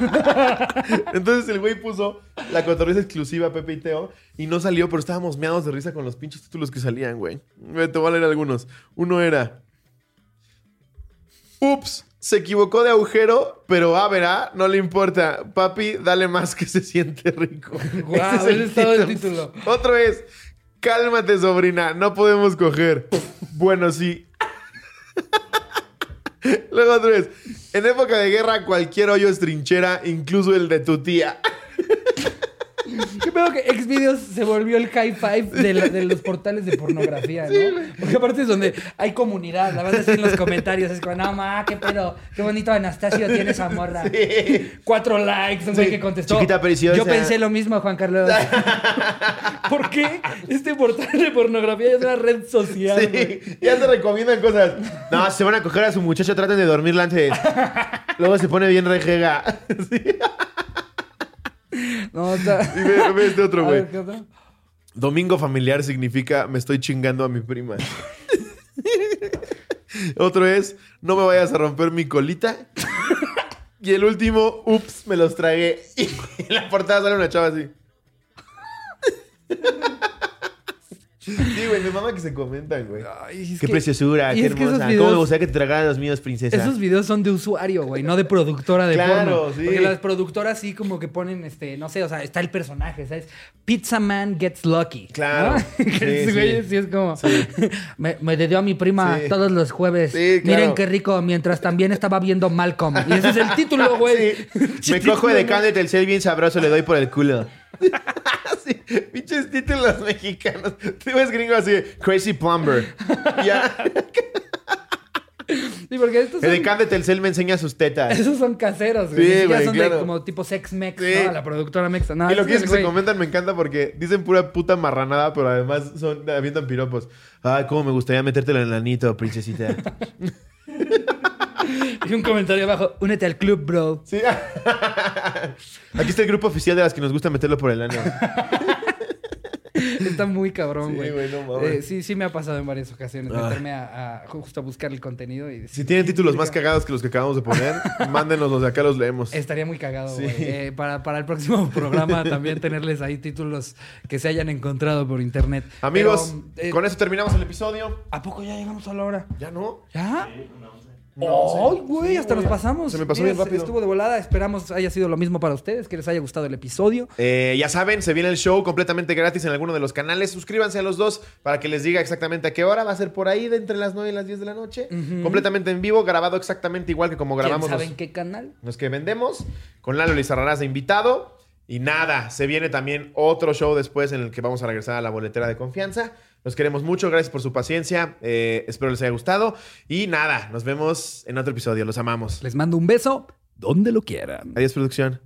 Entonces el güey puso la cotorriza exclusiva Pepe y Teo y no salió, pero estábamos meados de risa con los pinches títulos que salían, güey. Ve, Te voy a leer algunos. Uno era... Ups, se equivocó de agujero, pero ah, verá, no le importa. Papi, dale más que se siente rico. Guau, ese es todo el título. Otro es, cálmate sobrina, no podemos coger. bueno, sí. Luego otro es, en época de guerra cualquier hoyo es trinchera, incluso el de tu tía. Qué pedo que Xvideos se volvió el high five de, la- de los portales de pornografía, ¿no? Porque aparte es donde hay comunidad, la banda así en los comentarios, es como, no, ma, qué pedo, qué bonito Anastasio tiene esa morra. Cuatro likes, un güey Sí. que contestó. Chiquita preciosa. Yo pensé lo mismo, Juan Carlos. ¿Por qué este portal de pornografía es una red social? güey? Sí, ya te recomiendan cosas. No, se van a coger a su muchacho, traten de dormirla antes. Luego se pone bien rejega. Sí. No, sea... Y ve, ve este otro, güey. Domingo familiar significa me estoy chingando a mi prima. Otro es no me vayas a romper mi colita. Y el último, ups, me los tragué. Y en la portada sale una chava así. Sí, güey, mi mamá que se comentan, güey. Ay, es Qué que- preciosura, y qué es que esos hermosa. videos- ¿Cómo me gustaría que te tragaran los míos, princesa? Esos videos son de usuario, güey, no de productora de Claro, porno. sí. Porque las productoras sí como que ponen, este, no sé, o sea, está el personaje, ¿sabes? Pizza Man gets lucky. Claro. Sí, güey sí es como, me, me dio a mi prima Sí. todos los jueves. Sí, claro. Miren qué rico, mientras también estaba viendo Malcolm. Y ese es el título, güey. Sí. Me cojo de can de Telcel bien sabroso, le doy por el culo. sí, pinches títulos mexicanos. Tú ves gringo así, Crazy Plumber. Ya. Sí, porque estos El son, de can de Telcel me enseña sus tetas. esos son caseros, güey. Sí, güey, son claro. de como tipo sex mex, Sí. ¿no? La productora mexa. No, y lo que es el que se comentan me encanta porque dicen pura puta marranada, pero además son avientan piropos. Ay, cómo me gustaría metértelo en el anito, princesita. Y un comentario abajo, únete al club, bro. Sí. Aquí está el grupo oficial de las que nos gusta meterlo por el ano. Está muy cabrón, Sí, güey. güey, no mames. Eh, sí, sí me ha pasado en varias ocasiones Ah. meterme a, a- justo a buscar el contenido y Si tienen títulos más cagados que los que acabamos de poner, mándenos los de acá, los leemos. Estaría muy cagado, Sí. güey. Eh, para, para el próximo programa también tenerles ahí títulos que se hayan encontrado por internet. Amigos, Pero, eh, con eso terminamos el episodio. ¿A poco ya llegamos a la hora? ¿Ya no? ¿Ya? Una ¡Ay, güey! Sí, hasta güey. nos pasamos. Se me pasó Mira, bien rápido. Estuvo de volada. Esperamos haya sido lo mismo para ustedes, que les haya gustado el episodio. Eh, ya saben, se viene el show completamente gratis en alguno de los canales. Suscríbanse a los dos para que les diga exactamente a qué hora. Va a ser por ahí de entre las 9 y las 10 de la noche. Completamente en vivo, grabado exactamente igual que como ¿Quién grabamos sabe los, en qué canal? los que vendemos. Con Lalo Lizarrarás de invitado. Y nada, se viene también otro show después en el que vamos a regresar a la boletera de confianza. Los queremos mucho, gracias por su paciencia. eh, espero les haya gustado. Y nada, nos vemos en otro episodio. Los amamos. Les mando un beso donde lo quieran. Adiós, producción.